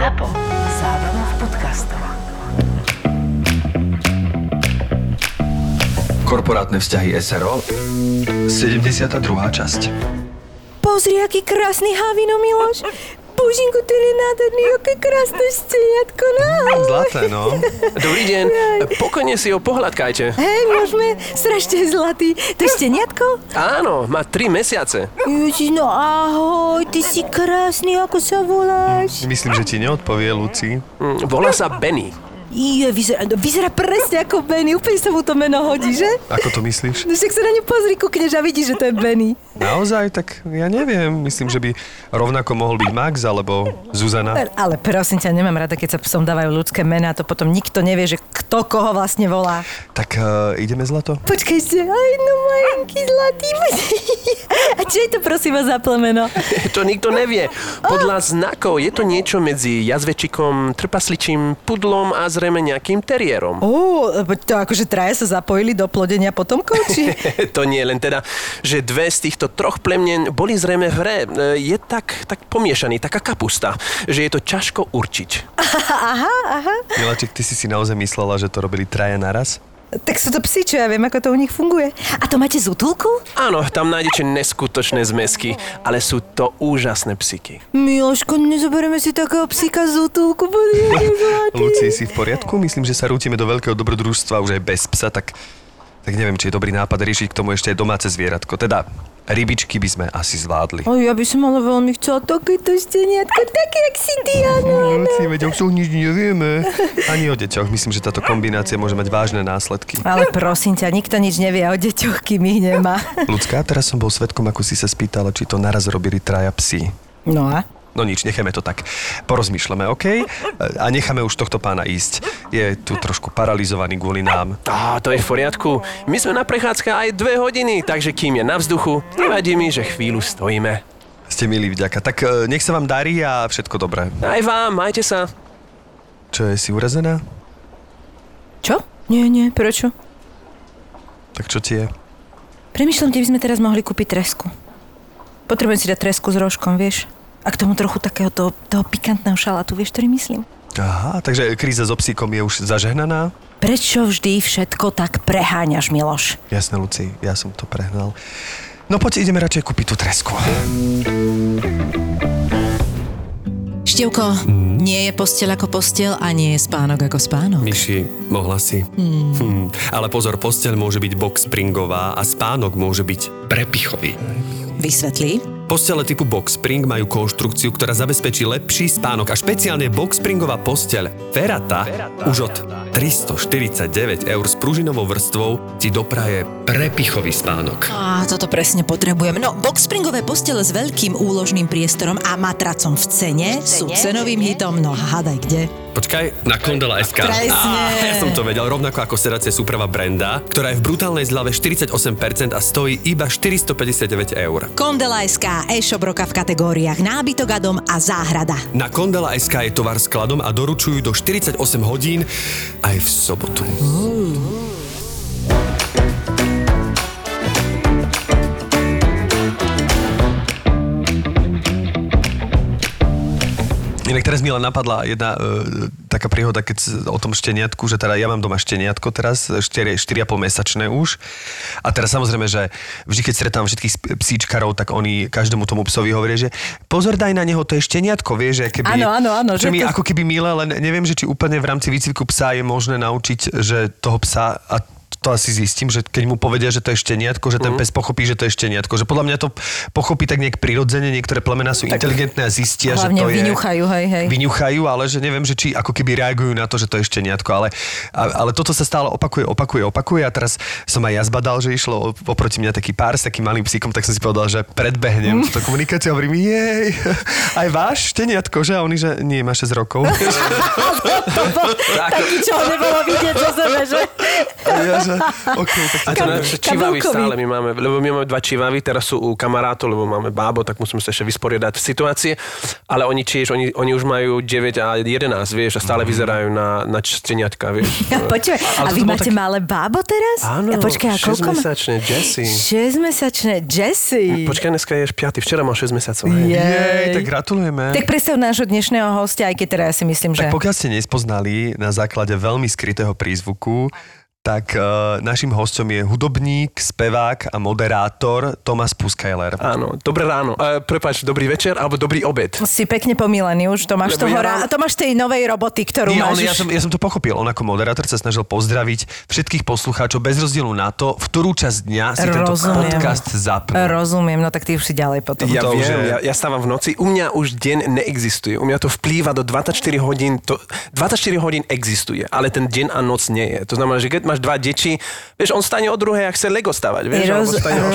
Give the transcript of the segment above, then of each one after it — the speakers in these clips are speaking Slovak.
ZAPO. Zábrná v podcastov. Korporátne vzťahy SRO 72. časť Pozri, aký krásny havino, Miloš. Božinku, ten je nádherný, aké krásne šteniatko, no. Zlaté, no. Dobrý deň, pokojne si ho pohľadkajte. Hej, môžeme, strašne zlatý. To je šteniatko? Áno, má 3 mesiace. Ježiš, no ahoj, ty si krásny, ako sa voláš? Myslím, že ti neodpovie, Luci. Mm, Volá sa Benny. Je, vyzerá, no, vyzerá presne ako Benny, úplne sa mu to meno hodí, že? Ako to myslíš? No však sa na ňu pozri, kúkneš a vidíš, že to je Benny. Naozaj? Tak ja neviem. Myslím, že by rovnako mohol byť Max alebo Zuzana. Ale prosím ťa, nemám rada, keď sa psom dávajú ľudské mená, to potom nikto nevie, že kto koho vlastne volá. Tak uh, ideme zlato? Počkajte, aj no malinký zlatý. A čo je to prosím vás za plemeno? To nikto nevie. Podľa znakov je to niečo medzi jazvečikom, trpasličím, pudlom a zrejme nejakým teriérom. Ó, to akože traje sa zapojili do plodenia potomkov, či? to nie len teda, že dve z týchto troch plemien boli zrejme v hre. E, Je tak, tak pomiešaný, taká kapusta, že je to ťažko určiť. aha, aha. Milaček, ty si si naozaj myslela, že to robili traja naraz? Tak sú to psi, čo ja viem, ako to u nich funguje. A to máte z útulku? Áno, tam nájdete neskutočné zmesky, ale sú to úžasné psiky. Miloško, nezoberieme si takého psíka z útulku, Luci, si v poriadku? Myslím, že sa rútime do veľkého dobrodružstva už aj bez psa, tak, tak neviem, či je dobrý nápad riešiť k tomu ešte aj domáce zvieratko. Teda, rybičky by sme asi zvládli. O, ja by som ale veľmi chcela takéto šteniatko, také jak si Diana. Luci, veď o psoch nič nevieme. Ani o deťoch. Myslím, že táto kombinácia môže mať vážne následky. Ale prosím ťa, nikto nič nevie o deťoch, kým ich nemá. Ľudská, teraz som bol svetkom, ako si sa spýtala, či to naraz robili traja psi. No a? No nič, necháme to tak. Porozmýšľame, OK? A necháme už tohto pána ísť. Je tu trošku paralizovaný kvôli nám. Á, to je v poriadku. My sme na prechádzke aj dve hodiny, takže kým je na vzduchu, nevadí mi, že chvíľu stojíme. Ste milí, vďaka. Tak e, nech sa vám darí a všetko dobré. Aj vám, majte sa. Čo je, si urazená? Čo? Nie, nie, prečo? Tak čo ti je? Premýšľam, kde by sme teraz mohli kúpiť tresku. Potrebujem si dať tresku s rožkom, vieš? A k tomu trochu takého toho, toho pikantného šalátu, vieš, ktorý myslím? Aha, takže kríza s obsíkom je už zažehnaná? Prečo vždy všetko tak preháňaš, Miloš? Jasné, Luci, ja som to prehnal. No poď, ideme radšej kúpiť tú tresku. Števko, nie je posteľ ako posteľ a nie je spánok ako spánok. Myši, mohla si. Hmm. Ale pozor, posteľ môže byť box springová a spánok môže byť prepichový. Vysvetlí? Postele typu box spring majú konštrukciu, ktorá zabezpečí lepší spánok a špeciálne box springová posteľ Ferata už od 349 eur s pružinovou vrstvou ti dopraje prepichový spánok. Á, toto presne potrebujem. No, boxspringové postele s veľkým úložným priestorom a matracom v cene sú cenovým hitom, no hádaj kde. Počkaj, na Kondela SK. Presne. Á, ja som to vedel, rovnako ako sedacie súprava Brenda, ktorá je v brutálnej zľave 48% a stojí iba 459 eur. Kondela SK, e-shop roka v kategóriách nábytok a dom a záhrada. Na Kondela SK je tovar skladom a doručujú do 48 hodín aj v sobotu. Inak teraz mi len napadla jedna e, taká príhoda, keď o tom šteniatku, že teda ja mám doma šteniatko teraz, 4, 4,5 mesačné už. A teraz samozrejme, že vždy, keď stretám všetkých psíčkarov, tak oni každému tomu psovi hovoria, že pozor, daj na neho, to je šteniatko, vieš, že keby... Áno, áno, áno, Že že mi to- ako keby milé, len neviem, že či úplne v rámci výcviku psa je možné naučiť, že toho psa... A to asi zistím, že keď mu povedia, že to je šteniatko, že ten pes pochopí, že to je šteniatko. Že podľa mňa to pochopí tak nejak prirodzene, niektoré plemená sú inteligentné a zistia, že to je... vyňuchajú, hej, hej. Vyňuchajú, ale že neviem, že či ako keby reagujú na to, že to je šteniatko. Ale, ale toto sa stále opakuje, opakuje, opakuje a teraz som aj ja zbadal, že išlo oproti mňa taký pár s takým malým psíkom, tak som si povedal, že predbehnem túto komunikáciu a hovorím, jej, aj váš šteniatko, že? A oni, že nie, má 6 rokov. Taký, čo nebolo vidieť zo sebe, že? Že... OK, tak A to čivavy stále my máme, lebo my máme dva čivavy, teraz sú u kamarátov, lebo máme bábo, tak musíme sa ešte vysporiadať v situácie, ale oni tiež, oni, oni už majú 9 a 11, vieš, a stále vyzerajú na, na čteniatka, vieš. Ja, počuj, a vy máte taký- malé bábo teraz? Áno, ja, počkaj, a koľko má? 6-mesačné Jessie. 6-mesačné Jessie. Počkaj, dneska je 5. Včera mal 6 mesiacov. Jej, tak gratulujeme. Tak predstav nášho dnešného hostia, aj keď teraz ja si myslím, že... Tak pokiaľ ste nespoznali na základe veľmi skrytého prízvuku, tak uh, našim hostom je hudobník, spevák a moderátor Tomas Puskajler. Áno, dobré ráno. Uh, prepáč, dobrý večer alebo dobrý obed. Si pekne pomílený už, to máš, Lebo toho, ja ja mám- to máš tej novej roboty, ktorú Nie, on, máš ja, už... som, ja som to pochopil. On ako moderátor sa snažil pozdraviť všetkých poslucháčov bez rozdielu na to, v ktorú časť dňa si tento Rozumiem. podcast zapnú. Rozumiem, no tak ty už si ďalej potom. Ja To viem, je- ja, ja stávam v noci. U mňa už deň neexistuje. U mňa to vplýva do 24 hodín. To, 24 hodín existuje, ale ten deň a noc nie je. To znamená, že keď máš dva deti, vieš, on stane o druhej a chce Lego stavať, vieš, Roz- alebo stane o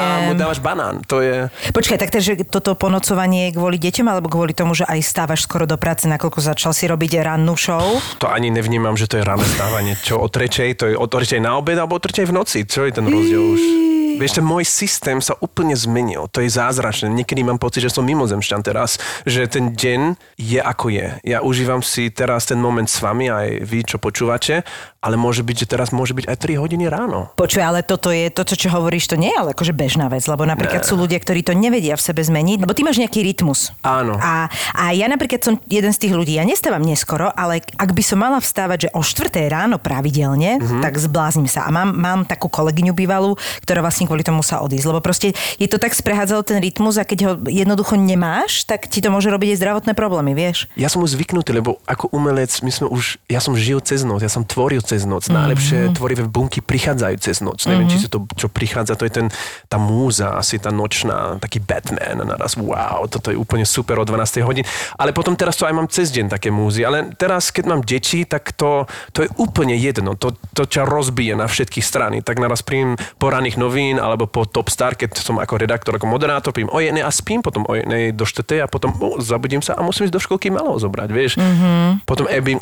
a mu dávaš banán. To je... Počkaj, tak takže toto ponocovanie je kvôli deťom, alebo kvôli tomu, že aj stávaš skoro do práce, nakoľko začal si robiť rannú show? To ani nevnímam, že to je ráne stávanie. Čo o trečej, to je o trečej na obed alebo o trečej v noci. Čo je ten rozdiel už? Vieš, ten môj systém sa úplne zmenil. To je zázračné. Niekedy mám pocit, že som mimozemšťan teraz. Že ten deň je ako je. Ja užívam si teraz ten moment s vami, aj vy, čo počúvate, ale môže byť, že teraz môže byť aj 3 hodiny ráno. Počuj, ale toto je, toto, čo hovoríš, to nie je ale akože bežná vec, lebo napríklad sú ľudia, ktorí to nevedia v sebe zmeniť, lebo ty máš nejaký rytmus. Áno. A, a ja napríklad som jeden z tých ľudí, ja nestávam neskoro, ale ak by som mala vstávať, že o 4 ráno pravidelne, Mhm. tak zbláznim sa. A mám, mám takú kolegyňu bývalú, ktorá vlastne kvôli tomu sa odísť, lebo proste je to tak sprehádzalo ten rytmus a keď ho jednoducho nemáš, tak ti to môže robiť aj zdravotné problémy, vieš? Ja som už zvyknutý, lebo ako umelec, my sme už, ja som žil cez noc, ja som tvoril cez noc. Najlepšie tvorivé bunky prichádzajú cez noc. Neviem, či si to, čo prichádza, to je ten, tá múza, asi tá nočná, taký Batman a naraz, wow, toto je úplne super o 12 hodín. Ale potom teraz to aj mám cez deň také múzy. Ale teraz, keď mám deti, tak to, to je úplne jedno. To, to ťa rozbije na všetky strany. Tak naraz príjem po raných novín alebo po Top Star, keď som ako redaktor, ako moderátor, príjem o jednej a spím potom o jednej do štete a potom oh, zabudím sa a musím ísť do školky malého zobrať, vieš. Mm-hmm. Potom Abby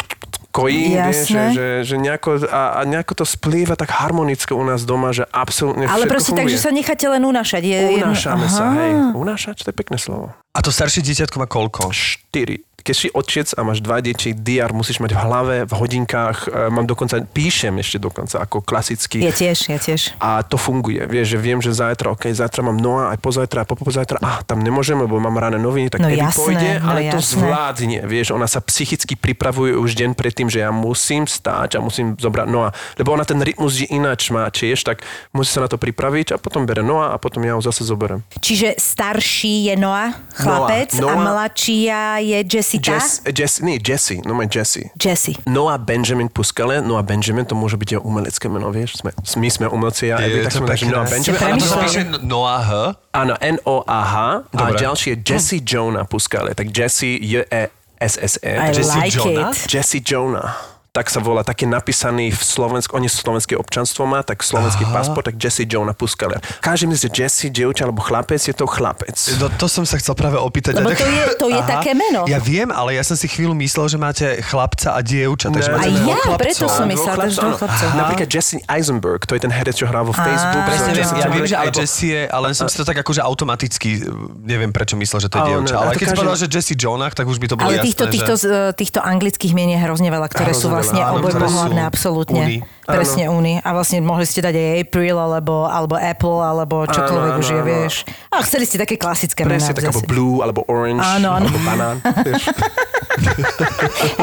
kojí, vieš, že, že, že nejako, a, a nejako to splýva tak harmonicky u nás doma, že absolútne Ale proste tak, že sa necháte len unášať. Je, je- Unášame sa, Aha. hej. Unášať, to je pekné slovo. A to staršie dieťatko má koľko? Štyri. Keď si otec a máš dva deti, DR musíš mať v hlave, v hodinkách, e, mám dokonca, píšem ešte dokonca ako klasický. Ja tiež, ja tiež. A to funguje. Vieš, že viem, že zajtra, ok, zajtra mám Noa, aj pozajtra, a popozajtra, ah, tam nemôžem, lebo mám ráne noviny, tak No jasné, pôjde, no ale to jasné. zvládne. Vieš, ona sa psychicky pripravuje už deň predtým, že ja musím stáť a musím zobrať Noa. Lebo ona ten rytmus je ináč má tiež, tak musí sa na to pripraviť a potom bere Noa a potom ja ho zase zoberiem. Čiže starší je Noah, chlapec, Noah. a mladšia je Jessica? Jess, Jess, nie, Jessie, no má Jessie. Jessie. Noah Benjamin Puskale, Noah Benjamin, to môže byť jeho umelecké meno, vieš? Sme, my sme umelci, ja Je Evi, tak sme takže. Noah Benjamin. Ale To sa píše Noah H. Áno, N-O-A-H a ďalší je Jessie Jonah Puskale. Tak Jessie J-E-S-S-E. I Jessie like Jonah? it. Jessie Jonah. Tak sa volá, taký napísaný v Slovensku, on je slovenské občanstvo má, tak slovenský pasport, tak Jessie Jonah Puskale. Každý myslí, že Jessie, dievča alebo chlapec, je to chlapec. No to som sa chcel práve opýtať. Lebo to je- to je také meno. Ja viem, ale ja som si chvíľu myslel, že máte chlapca a dievča. Takže A ja, chlapcov. preto som takže áno. dvoch chlapcov. Napríklad Jesse Eisenberg, to je ten herec, čo hrá vo Facebook. Presne, viem, ja viem, že aj Jessie je, ale som si to tak akože automaticky, neviem prečo myslel, že to je dievča. Ale keď si povedal, že Jessie Jonah, tak už by to bolo Ale jasné, týchto, týchto, že... z, e, týchto anglických mien je hrozne veľa, ktoré sú vlastne obojpohlavné, absolútne. uni. Presne uni. A vlastne mohli ste dať aj April, alebo, alebo Apple, alebo čokoľvek už je, vieš. A chceli ste také klasické mená. Presne, tak alebo blue, alebo orange, Áno, áno. alebo banán.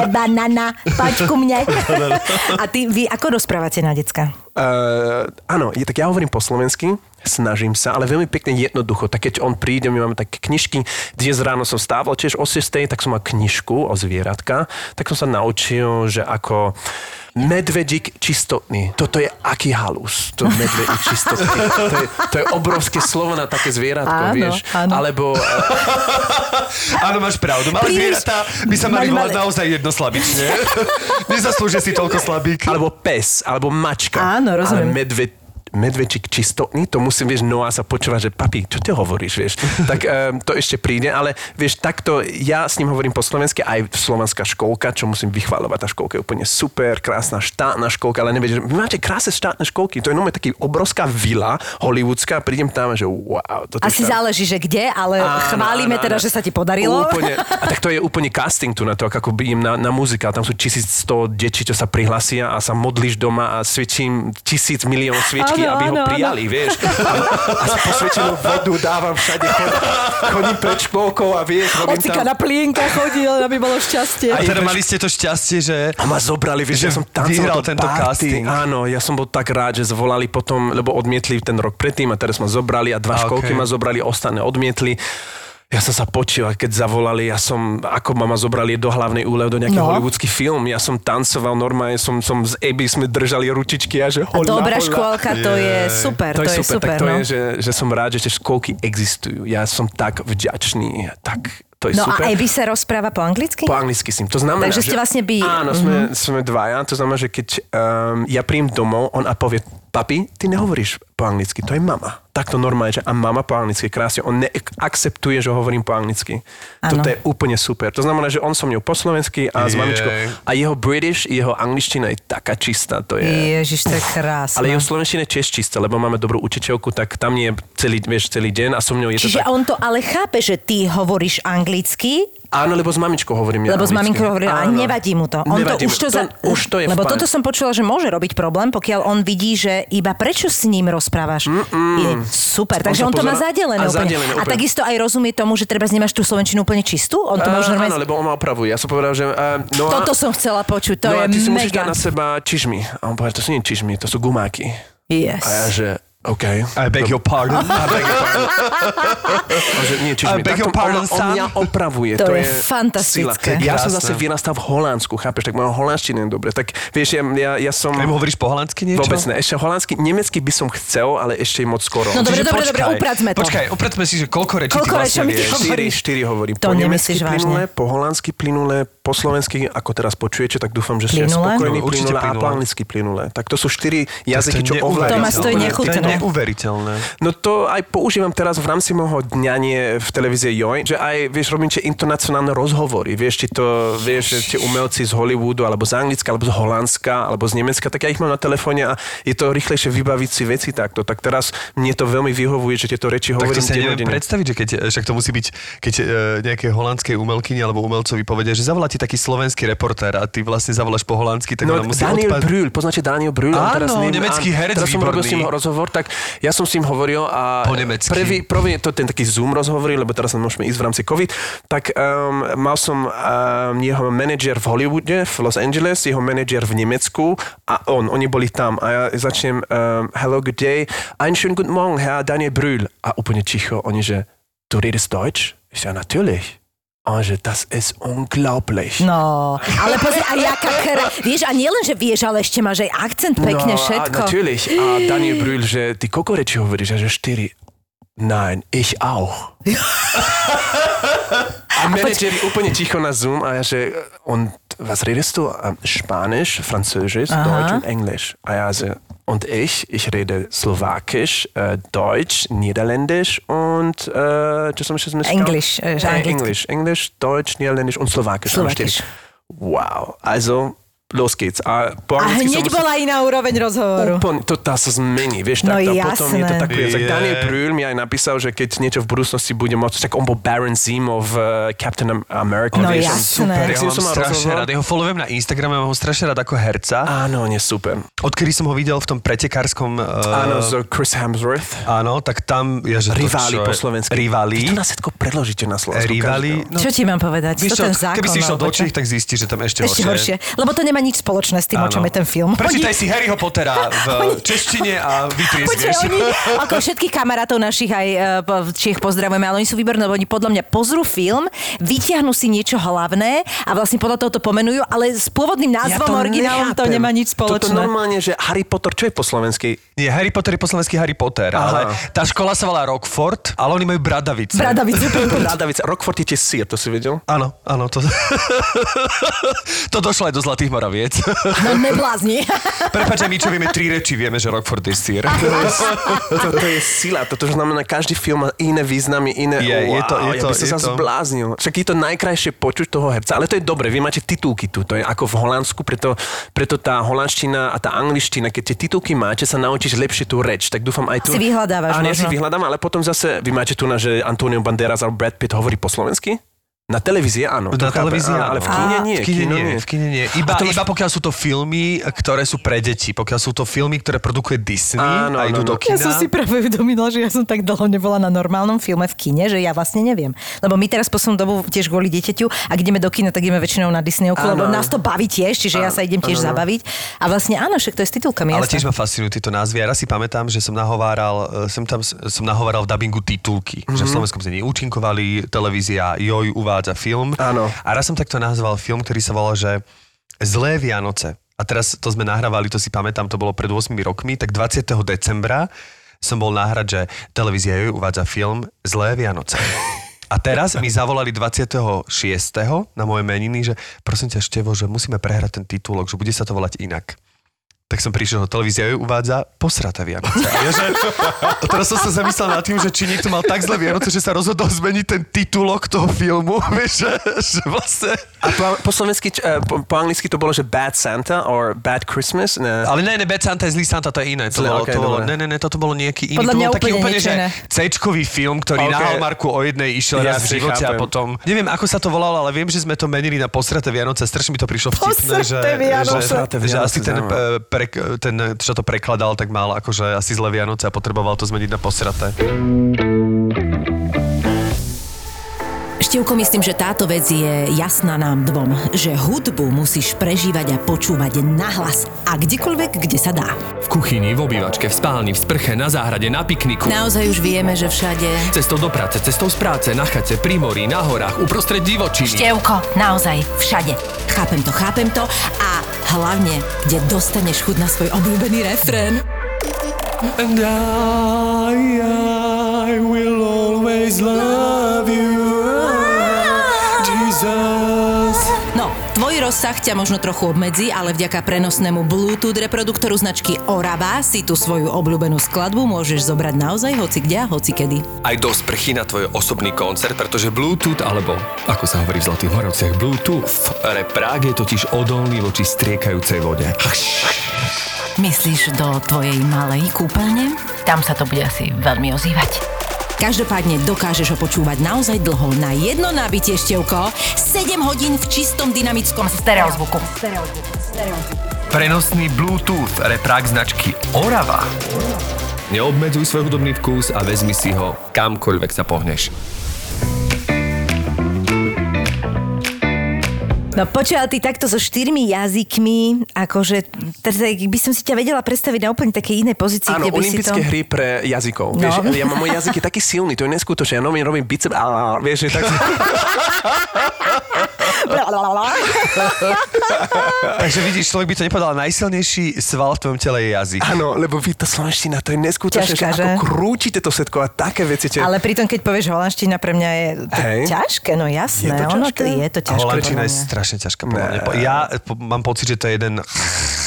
Banana, poď ku mne. A ty, vy ako rozprávate na decka? Uh, áno, je, tak ja hovorím po slovensky, snažím sa, ale veľmi pekne jednoducho. Tak keď on príde, my máme také knižky. Dnes ráno som stával tiež o 6, tak som mal knižku o zvieratka. Tak som sa naučil, že ako medvedík čistotný. Toto je aký halus. To medvedík čistotný. To je, to je obrovské slovo na také zvieratko, Áno, vieš. áno. Alebo eh, Áno, máš pravdu. Malé Príliš- zvieratá by sa mali volať naozaj jednoslabične. Nezaslúžia si toľko slabík. alebo pes, alebo mačka. Áno, rozumiem. Ale medved medvečík čistotný, to musím, vieš, Noah sa počúva, že papi, čo ty hovoríš, vieš. tak um, to ešte príde, ale vieš, takto ja s ním hovorím po slovensky, aj slovenská školka, čo musím vychváľovať, tá školka je úplne super, krásna štátna školka, ale nevieš, vy máte krásne štátne školky, to je normálne taký obrovská vila hollywoodská, prídem tam, že wow. Toto Asi štát... záleží, že kde, ale Áno, chválime áno, teda, áno. že sa ti podarilo. Úplne. A tak to je úplne casting tu na to, ako by im na, na muzikál. Tam sú 1100 detí, čo sa prihlasia a sa modlíš doma a sviečím tisíc miliónov sviečky, Áno, aby ho áno, áno. prijali, vieš. A, a posvietenú vodu dávam všade, chodím, chodím pred školkou a vieš, robím Ocika tam... na plienka chodil, aby bolo šťastie. A teda mali ste to šťastie, že... A ma zobrali, vieš, Že ja som tancoval tento party. casting. Áno, ja som bol tak rád, že zvolali potom, lebo odmietli ten rok predtým a teraz ma zobrali a dva A, školky okej. ma zobrali, ostatné odmietli. Ja som sa počil, a keď zavolali, ja som, ako ma ma zobrali do hlavnej úlev, do nejaký No. hollywoodský film, ja som tancoval normálne, som, som z Abby sme držali ručičky a že A hola, dobrá hola. škôlka, to je super, To, je super, tak to no. je, že, že som rád, že tie školky existujú. Ja som tak vďačný, tak to je No super. a Ebi sa rozpráva po anglicky? Po anglicky s ním. To znamená, Takže ste že... vlastne by- Áno, sme, sme dvaja. To znamená, že keď um, ja príjem domov, on a povie, papi, ty nehovoríš po anglicky, to je mama. Takto normálne, že a mama po anglicky, krásne. On neakceptuje, že hovorím po anglicky. Áno. Toto je úplne super. To znamená, že on so mňou po slovensky a s mamičkou. A jeho British, jeho angličtina je taká čistá. To je... Ježiš, to je krásne. Ale jeho slovenčina je tiež čistá, lebo máme dobrú učiteľku, tak tam nie je celý, vieš, celý deň a so mňou je to Čiže tak... on to ale chápe, že ty hovoríš anglicky, Áno, lebo s mamičkou hovorím ja lebo s anglicky. maminkou hovorila a nevadí mu to. On to Nevadí už mu. to, za... už to je Lebo toto som počula, že môže robiť problém, pokiaľ on vidí, že iba prečo s ním rozprávaš. Je super, takže sa on, to má zadelené a úplne. zadelené A takisto aj rozumie tomu, že treba nemáš tú slovenčinu úplne čistú? On to môže Uh, normálne... áno, lebo on ma opravuje. Ja som povedal, že... Uh, no a- Toto som chcela počuť, to no je a ty si musíš mega. dať na seba čižmy. A on povedal, to sú nie čižmy, to sú gumáky. Yes. A ja, že OK. I beg your pardon. I beg your pardon. Že nie, čižmy. I beg your pardon, on, on mňa opravuje. To To, je je fantastické. Sila. Ja som zase vyrastal v Holandsku, chápeš, tak moja holandština je dobre. Tak vieš, ja, ja, ja som... Aj hovoríš po holandsky niečo? Vôbec ne. Ešte holandsky, nemecky by som chcel, ale ešte moc skoro. No dobre, Čiže dobre, dobre, upracme to. Počkaj, upracme si, že koľko rečí Koľko ty vlastne vieš. hovoríš? Štyri, štyri hovorím. To po nemecky plynule, po holandsky plynule, po slovensky, ako teraz počujete, tak dúfam, že ste Plynule? spokojní No, určite plynule a anglicky plynule. Tak to sú štyri jazyky, čo. Tomáš, to je nechutné. To je neuveriteľné. No to aj používam teraz v rámci môjho dňa nie v televízie Joj, že aj, vieš, robím tie internacionálne rozhovory, vieš, či to, vieš, že tie umelci z Hollywoodu, alebo z Anglicka, alebo z Holandska, alebo z Nemecka, tak ja ich mám na telefóne a je to rýchlejšie vybaviť si veci takto. Tak teraz mne to veľmi vyhovuje, že tieto reči Tak to hovorím si neviem predstaviť, že keď, však to musí byť, keď e, nejaké holandskej umelkyni alebo umelcovi povedia, že zavolá ti taký slovenský reportér a ty vlastne zavoláš po holandsky, tak No, ona musí Daniel odpad... Brühl, poznáte Daniel Brühl? Áno, neviem, nemecký áno, herec Teraz som robil s ním výborný. rozhovor, tak ja som s ním hovoril a Po nemecky. prvý, prvý to ten taký Zoom rozhovor, lebo teraz môžeme ísť v rámci COVID, tak um, mal som um, jeho manažer v Hollywoode, v Los Angeles, jeho manažer v Nemecku a on, oni boli tam a ja začnem um, hello, good day, einen schönen guten Morgen, Herr Daniel Brühl. A úplne ticho, oni, že du redest Deutsch? Ich sage, natürlich. A že das ist unglaublich. No, ale pozri, a jaká kra... Vieš, a nielen, že vieš, ale ešte máš aj akcent pekne, no, všetko. A, natürlich. A Daniel Brühl, že ty koľko rečí hovoríš? A že štyri. Nein, ich auch. a manažer úplne ticho na Zoom a ja, že und was redest du? Spanisch, Französisch, Aha. Deutsch und Englisch. A ja, so, und ich, ich rede Slowakisch, äh, Deutsch, Niederländisch und äh? English, äh, äh. Englisch, Englisch, Deutsch, Niederländisch und Slowakisch. Slowakisch. Wow, also los geht's. A, po A hneď musel- bola iná úroveň rozhovoru. Úplne, to tá sa zmení, vieš, No tak, tá, potom je to taký jazyk. Je. Daniel Brühl mi aj napísal, že keď niečo v budúcnosti bude môcť, tak on bol Baron Zemo v uh, Captain Am- America, No vieš. jasné. Super, ja Tak ho som mal strašne rád. Ja ho followujem na Instagrame, mám ho strašne rád ako herca. Áno, on je super. Odkedy som ho videl v tom pretekárskom... Uh, Áno, z Chris Hemsworth. Áno, tak tam... Ja, že to, Rivali čo po je- slovensky. Rivali. Vy to na všetko preložíte na Slovensku. Rivali. každého. Čo ti mám povedať? Vieš to ten zákon. keby si išiel do? Čích, tak zistíš, že tam ešte, Ešte horšie. Lebo to nemá nič spoločné s tým, o čom je ten film. Prečítaj si Harryho Pottera v češtine a vytrieš, Počkaj, vieš. oni, ako všetkých kamarátov našich aj po- v Čiech pozdravujeme, ale oni sú výborní, lebo oni podľa mňa pozrú film, vyťahnú si niečo hlavné a vlastne podľa toho to pomenujú, ale s pôvodným názvom originálom to nemá nič Toto spoločné. normálne, že Harry Potter, čo je po slovensky? Nie, Harry Potter je po slovensky Harry Potter, Aha. ale tá škola sa volá Rockford, ale oni majú bradavice. Bradavice. Rádavica. Rockford je tiež sír, to si vedel? Áno, áno, to... to došlo aj do Zlatých Morav, viec. No neblázni. Prepač, my čo vieme tri reči, vieme, že Rockford is here. to, to je sila, toto znamená, každý film má iné významy, iné... Je, je to- je ja to- by som je sa to- zbláznil. Však je to najkrajšie počuť toho herca, ale to je dobre, vy máte titulky tu, to je ako v Holandsku, preto, preto tá holandština a tá angličtina, keď tie titulky máte, sa naučíš lepšie tú reč, tak dúfam aj tu... Si vyhľadávaš Áno, ja si vyhľadám, ale potom zase, vy máte tu na, že Antonio Banderas alebo Brad Pitt hovorí po slovensky? Na televízii áno. Na áno, áno. ale v kine nie. V kine kino nie, v kine nie. Iba, to iba pokiaľ sú to filmy, ktoré sú pre deti. Pokiaľ sú to filmy, ktoré produkuje Disney Áno, a idú áno, do áno. kina. Ja som si práve uvedomila, že ja som tak dlho nebola na normálnom filme v kine, že ja vlastne neviem. Lebo my teraz poslednú dobu tiež kvôli dieťaťu, ak ideme do kina, tak ideme väčšinou na Disneyovku, Áno, lebo áno. nás to baví tiež, čiže ja sa idem tiež áno, áno. zabaviť. A vlastne áno, však to je s titulkami. Ale jasné. tiež ma fascinujú tieto názvy. Ja raz si pamätám, že som nahováral, e, som tam som nahováral v dabingu titulky. Mm-hmm. Že v Slovenskom zení účinkovali, televízia Joj uvádza film. Áno. A raz som takto nazval film, ktorý sa volal, že Zlé Vianoce. A teraz to sme nahrávali, to si pamätám, to bolo pred 8 rokmi, tak 20. decembra som bol nahrať, že televízia Joj uvádza film Zlé Vianoce. A teraz mi zavolali 26. na moje meniny, že prosím ťa Števo, že musíme prehrať ten titulok, že bude sa to volať inak tak som prišiel, televízia ju uvádza posraté Vianoce. A, ja, že, a teraz som sa zamyslel nad tým, že či niekto mal tak zlé Vianoce, že sa rozhodol zmeniť ten titulok toho filmu, vieš, že, že vlastne... A po, po slovensky, eh, po, po anglicky to bolo, že Bad Santa or Bad Christmas. Ne. Ale ne, ne, Bad Santa je zlý Santa, to je iné. To Zlé, bolo, okej, to bolo, ne, ne, ne, toto bolo nejaký iný. Podľa to bol taký úplne že. C-čkový film, ktorý Okej. na Hallmarku o jednej išiel Ja raz v živote a chápem. potom... Neviem, ako sa to volalo, ale viem, že sme to menili na posraté Vianoce. Strašne mi to prišlo vtipné, že, že, že Vianoce, asi ten, pre, ten, čo to prekladal, tak mal akože asi zlé Vianoce a potreboval to zmeniť na posraté. Števko, myslím, že táto vec je jasná nám dvom, že hudbu musíš prežívať a počúvať nahlas a kdekoľvek, kde sa dá. V kuchyni, v obývačke, v spálni, v sprche, na záhrade, na pikniku. Naozaj už vieme, že všade... Cestou do práce, cestou z práce, na chate, pri mori, na horách, uprostred divočiny. Števko, naozaj, všade. Chápem to, chápem to a hlavne, kde dostaneš chuť na svoj obľúbený refrén. And I, I will always love rozsah ťa možno trochu obmedzí, ale vďaka prenosnému Bluetooth reproduktoru značky Orava si tú svoju obľúbenú skladbu môžeš zobrať naozaj hoci kde a hoci kedy. Aj do sprchy na tvoj osobný koncert, pretože Bluetooth, alebo ako sa hovorí v Zlatých Moravciach, Bluetooth, reprák je totiž odolný voči striekajúcej vode. Myslíš do tvojej malej kúpeľne? Tam sa to bude asi veľmi ozývať. Každopádne dokážeš ho počúvať naozaj dlho na jedno nabitie števko, 7 hodín v čistom dynamickom Stereozvuku. Prenosný Bluetooth reprák značky Orava. Neobmedzuj svoj hudobný vkus a vezmi si ho kamkoľvek sa pohneš. No počúval ty takto so štyrmi jazykmi, akože teda by som si ťa vedela predstaviť na úplne takej inej pozícii, Áno, kde by si to... olympijské hry pre jazykov. No. Vieš, ja mám môj jazyk je taký silný, to je neskutočné. Ja robím, robím bicep, a, vieš, že tak... Takže vidíš, človek by to nepovedal, najsilnejší sval v tvojom tele je jazyk. Áno, lebo vy tá slovenština, to je neskutočné, Ťažká, že ako že? krúčite to všetko a také veci. Te... Ale pritom, keď povieš holandština, pre mňa je to Hej. ťažké, no jasné. Je to ono ťažké? to je to ťažké. holandčina je. Strašne ťažká podľa Ne. mňa. Po- Ja po, mám pocit, že to je jeden...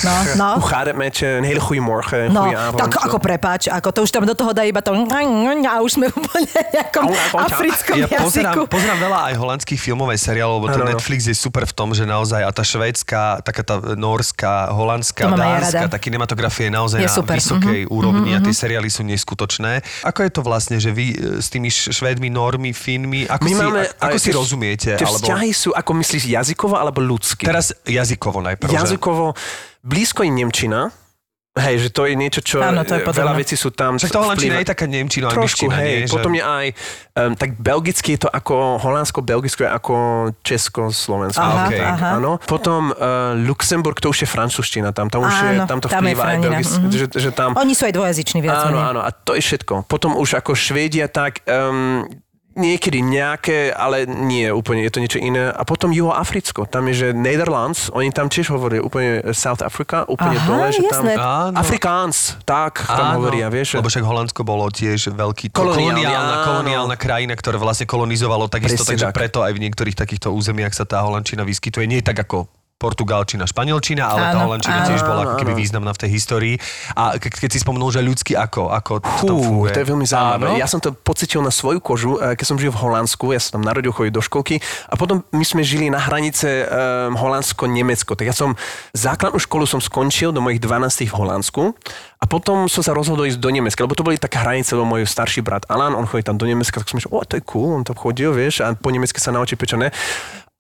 No, no. Hoe gaat het met je? Een hele goede morgen, No, goede avond. tak ako prepáč, ako to už tam do toho dá iba to a už sme úplne nejakom africkom Ja pozerám, jazyku. pozerám veľa aj holandských filmov, aj seriálov, lebo to Áno, áno. Netflix je super v tom, že naozaj a tá švédska, taká tá norská, holandská, dánska, tá kinematografia je naozaj Je na super. vysokej Mhm. úrovni a tie seriály sú neskutočné. Ako je to vlastne, že vy e, s tými švédmi, normy, finmi, ako, si, ako aj si rozumiete? Tie alebo... vzťahy sú, ako myslíš, jazykovo alebo ľudský? Teraz jazykovo najprv. jazykovo, blízko je Nemčina, Hej, že to je niečo, čo... Áno, to je e, podobné. Veľa vecí sú tam. Však tá holandčina je taká nemčina, Trošku, angličtina, hej. nie? Že- Potom je aj, um, tak belgicky je to ako, holandsko-belgicko je ako česko-slovensko. Aha, okej. aha. Áno. Potom uh, Luxemburg, to už je francúzština tam, tam už je, Áno, tam to tam je vplýva aj franina, belgicky, mhm. že, že tam... Oni sú aj dvojazyční viac Áno, menej. áno, a to je všetko. Potom už ako Švédia, tak um, niekedy nejaké, ale nie úplne, je to niečo iné. A potom Juhoafricko, tam je, že Netherlands, oni tam tiež hovoria úplne South Africa, úplne Aha, dole, že jasné. tam... Áno. Afrikáns, tak tam Áno, hovoria, vieš. Lebo však Holandsko bolo tiež veľký koloniálna, áno. koloniálna krajina, ktorá vlastne kolonizovalo takisto, Presne takže tak. preto aj v niektorých takýchto územiach sa tá holandčina vyskytuje. Nie tak ako portugalčina, španielčina, ale tá Áno, holandčina áno. tiež bola ako keby áno. významná v tej histórii. A ke- keď si spomenul, že ľudsky ako, ako to tam Fú, funguje. to je veľmi zaujímavé. Áno? Ja som to pocitil na svoju kožu, eh, keď som žil v Holandsku, ja som tam narodil chodil do školky a potom my sme žili na hranice um, Holandsko-Nemecko. Tak ja som základnú školu som skončil do mojich 12 v Holandsku a potom som sa rozhodol ísť do Nemecka, lebo to boli také hranice, lebo môj starší brat Alan, on chodí tam do Nemecka, tak som myslel, o, to je cool, on tam chodil, vieš, a po nemecky sa naučí pečené.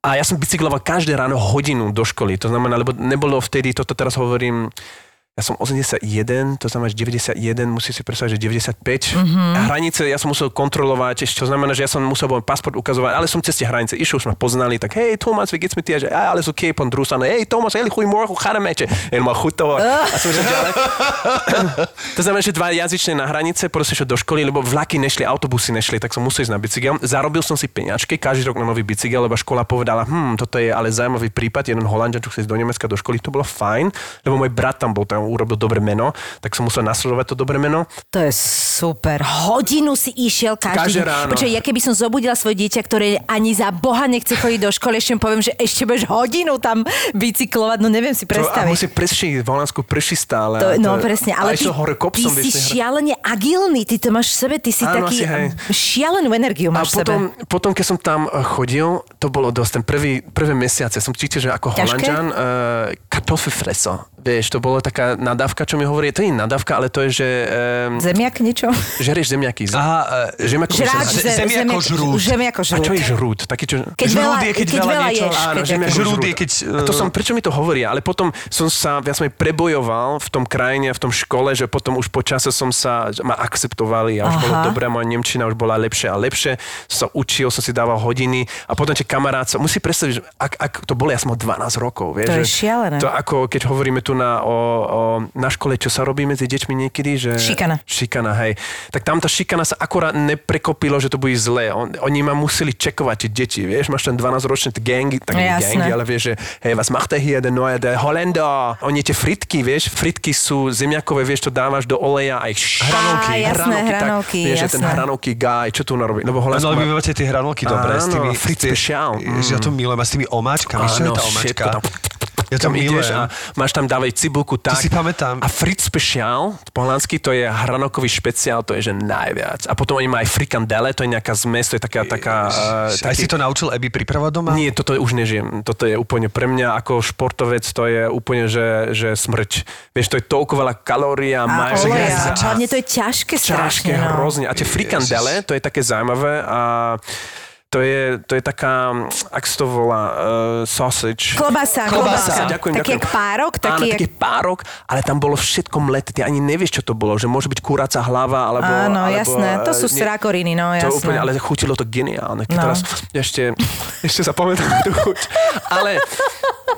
A ja som bicykloval každé ráno hodinu do školy. To znamená, lebo nebolo vtedy, toto teraz hovorím, ja som 81, to znamená, že 91, musí si predstaviť, že 95. Mm-hmm. Hranice ja som musel kontrolovať, čo znamená, že ja som musel pasport ukazovať, ale som cez tie hranice išiel, už ma poznali, tak hej, Thomas, wie geht's mit dir? Že, "Ja, alles okay, pán Drusan, hej, Thomas, hej, het met je? Jen ma chuť toho. A som že, ale... to znamená, že dva jazyčné na hranice, proste šiel do školy, lebo vlaky nešli, autobusy nešli, tak som musel ísť na bicykel. Zarobil som si peňažky, každý rok na nový bicykel, lebo škola povedala, hm, toto je ale zaujímavý prípad, jeden Holandian, čo chce ísť do Nemecka do školy, to bolo fajn, lebo môj brat tam bol, tam urobil dobré meno, tak som musel nasledovať to dobré meno. To je super. Hodinu si išiel každý, Každé ráno. Počkaj, ja keby som zobudila svoje dieťa, ktoré ani za Boha nechce chodiť do školy, ešte poviem, že ešte budeš hodinu tam bicyklovať, no neviem si To, a predstaviť. musí prší, v Holandsku prší stále. To, a no to- presne, ale a ty, hore ty kopcom, si vieš, nehra- šialene agilný, ty to máš v sebe, ty si Áno, taký asi, hej. šialenú energiu A máš v sebe. potom, potom, keď som tam eh, chodil, to bolo dosť, ten prvý, prvé mesiace, som cítil, že ako Ťažké? Holandžan, uh, kartoffelfreso. Vieš, to bolo taká nadávka, čo mi hovorí, to nie je nadávka, ale to je, že um, Zemiak niečo? žerieš zemiaky. Aha, e, Žemiakový Žráč, žrút. ze- zemiako žrút. Žemiako A čo žrút. je žrút? Taký, čo... Keď Žrút veľa, je, keď keď veľa veľa niečo- ješ. Áno, keď žemiako žrút žrút. je, keď, A to eh, som, prečo mi to hovorí? Ale potom som sa viac menej prebojoval v tom krajine, v tom škole, že potom už po čase som sa, ma akceptovali a už Aha. bolo dobré, moja nemčina už bola lepšia a lepšie. Som sa učil, som si dával hodiny a potom tie kamarát sa, musí predstaviť, že ak, ak to bolo, ja som mal 12 rokov. Vieš, To je šialené. To ako keď hovoríme tu na, o, o, na škole, čo sa robí medzi deťmi niekedy, že... Šikana. Šikana, hej. Tak tam tá šikana sa akorát neprekopilo, že to bude zlé. On, oni ma museli čekovať, tie deti, vieš, máš ten 12-ročný gangy, tak Jasné. gangy, ale vieš, že hej, was macht er hier, der neue, der Holländer. Oni tie fritky, vieš, fritky sú zemiakové, vieš, to dávaš do oleja aj Á, jasné, hranolky, tak, vieš, že ten jasné. hranolky guy, čo tu narobí? Lebo No, Holandsko ale má- vy máte tie hranolky dobré s tými... Special. Že ja to milujem a s tými omáčkami. Čo je tá omáčka? Ja to tam ideš milujem. a máš tam dávať cibulku tak. si pamätám. A Fritz Special, po holandsky, to je hranokový špeciál, to je že najviac. A potom oni majú aj frikandele, to je nejaká zmes, to je taká... taká uh, Aj si to naučil Ebi pripravať doma? Nie, toto už nežijem. Toto je úplne pre mňa ako športovec, to je úplne, že, že smrť. Vieš, to je toľko veľa kalórií a A máš... Hlavne to je ťažké strašne. Ťažké, no. hrozne. A tie frikandele, to je také zaujímavé a to je, to je taká, ak sa to volá, uh, sausage. Klobasa, Klobasa, klobasa. ďakujem, Taký ďakujem. párok, taký Áno, jak- taký párok, ale tam bolo všetko mleté. Ty ani nevieš, čo to bolo. Že môže byť kuráca hlava, alebo... Áno, alebo, jasné. To eh, sú nie- srakoriny, no To jasné. úplne, ale chutilo to geniálne. Keď No. teraz ešte, ešte sa pamätám tú chuť. Ale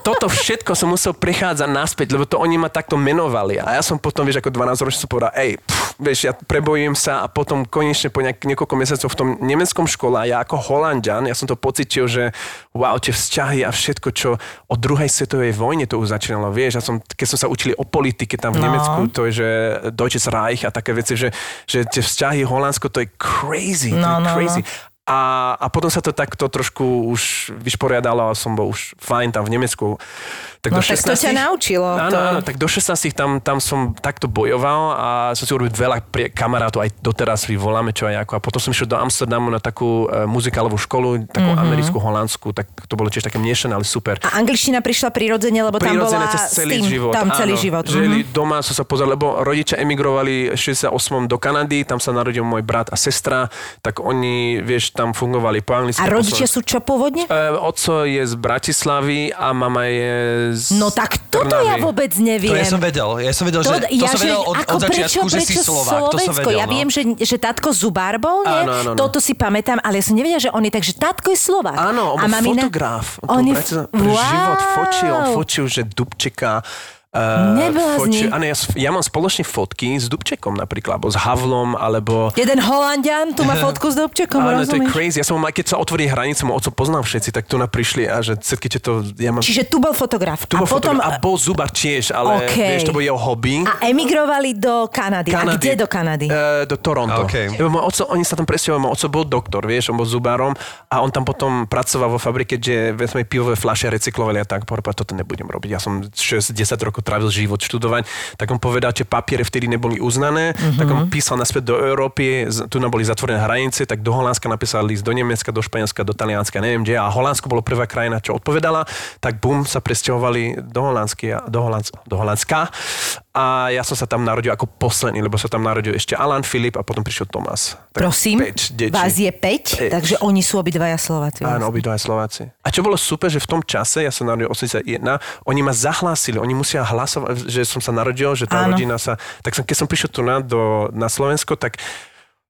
toto všetko som musel prichádzať naspäť, lebo to oni ma takto menovali. A ja som potom, vieš, ako 12 ročný som povedal, ej, pff, vieš, ja prebojím sa a potom konečne po nejak, niekoľko mesiacov v tom nemeckom škole a ja ako Holandian, ja som to pocitil, že wow, tie vzťahy a všetko, čo od druhej svetovej vojne to už začínalo, vieš, ja som, keď som sa učili o politike tam v No. Nemecku, to je, že Deutsches Reich a také veci, že, že tie vzťahy Holandsko, to je crazy, to No, je no, crazy. no. A, a potom sa to takto trošku už vyšporiadalo a som bol už fajn tam v Nemecku. Tak No tak to ťa naučilo, Áno, to- áno, tak do 16 tam, tam som takto bojoval a som si urobil veľa prie, kamarátov, aj doteraz vy voláme čo aj ako. A potom som išiel do Amsterdamu na takú e, muzikálovú školu, takú Mhm. mm-hmm. americkú, holandskú, tak to bolo tiež také miešané, ale super. A angličtina prišla prirodzene, lebo tam Prirodzené bola cez celý tým, život. tam celý áno. život. Žili Mhm. doma, som sa pozrel, lebo rodičia emigrovali v 68 do Kanady, tam sa narodil môj brat a sestra, tak oni, vieš, tam fungovali po anglicky. A rodičia sú čo pôvodne? E, oco je z Bratislavy a mama je z No tak toto ja Trnavy. vôbec neviem. To ja som vedel. Ja som vedel, že, to ja, som vedel od, ako od začiatku, prečo, že si prečo Slovák. To som Slovensko? vedel, ja no. viem, že, že tatko Zubár bol, nie? Áno, áno, áno. Toto si pamätám, ale ja som nevedela, že on je tak, že tatko je Slovák. Áno, on a mamina... fotograf. On On je... pre život fočil. On Wow. fočil, že Dubčeka, Uh, Neblázni. Áno, ja, ja mám spoločne fotky s Dubčekom napríklad, alebo s Havlom, alebo... Jeden Holandian tu má fotku s Dobčekom, Áno, to je crazy. Ja som mal, keď sa otvorí hranica, môj oco poznám všetci, tak tu na prišli a že keď to... Ja mám, Čiže tu bol fotograf. tu a bol potom... fotograf, a bol zubar tiež, ale Okej. vieš, to bol jeho hobby. A emigrovali do Kanady. A kde do Kanady? Uh, do Toronto. OK. Lebo môj oco, oni sa tam presťahovali, môj oco bol doktor, vieš, on bol zubárom a on tam potom pracoval vo fabrike, kde sme pivové fľaše recyklovali a tak, povedal, toto nebudem robiť. Ja som 6-10 rokov trávil život študovať, tak on povedal, že papiere vtedy neboli uznané, Mhm. tak on písal naspäť do Európy, tu nám boli zatvorené hranice, tak do Holandska napísal list do Nemecka, do Španielska, do Talianska, neviem kde, a Holandsko bolo prvá krajina, čo odpovedala, tak bum, sa presťahovali do Holandsky, do, Holands, do Holandska a ja som sa tam narodil ako posledný, lebo sa tam narodil ešte Alan Filip a potom prišiel Tomás. Tak Prosím, päť detí. vás je 5, Päť. takže oni sú obidvaja Slováci. Áno, obidva Slováci. A čo bolo super, že v tom čase, ja som narodil 81, oni ma zahlásili, oni musia hlasovať, že som sa narodil, že tá Áno. rodina sa... Tak som, keď som prišiel tu na, do, na Slovensko, tak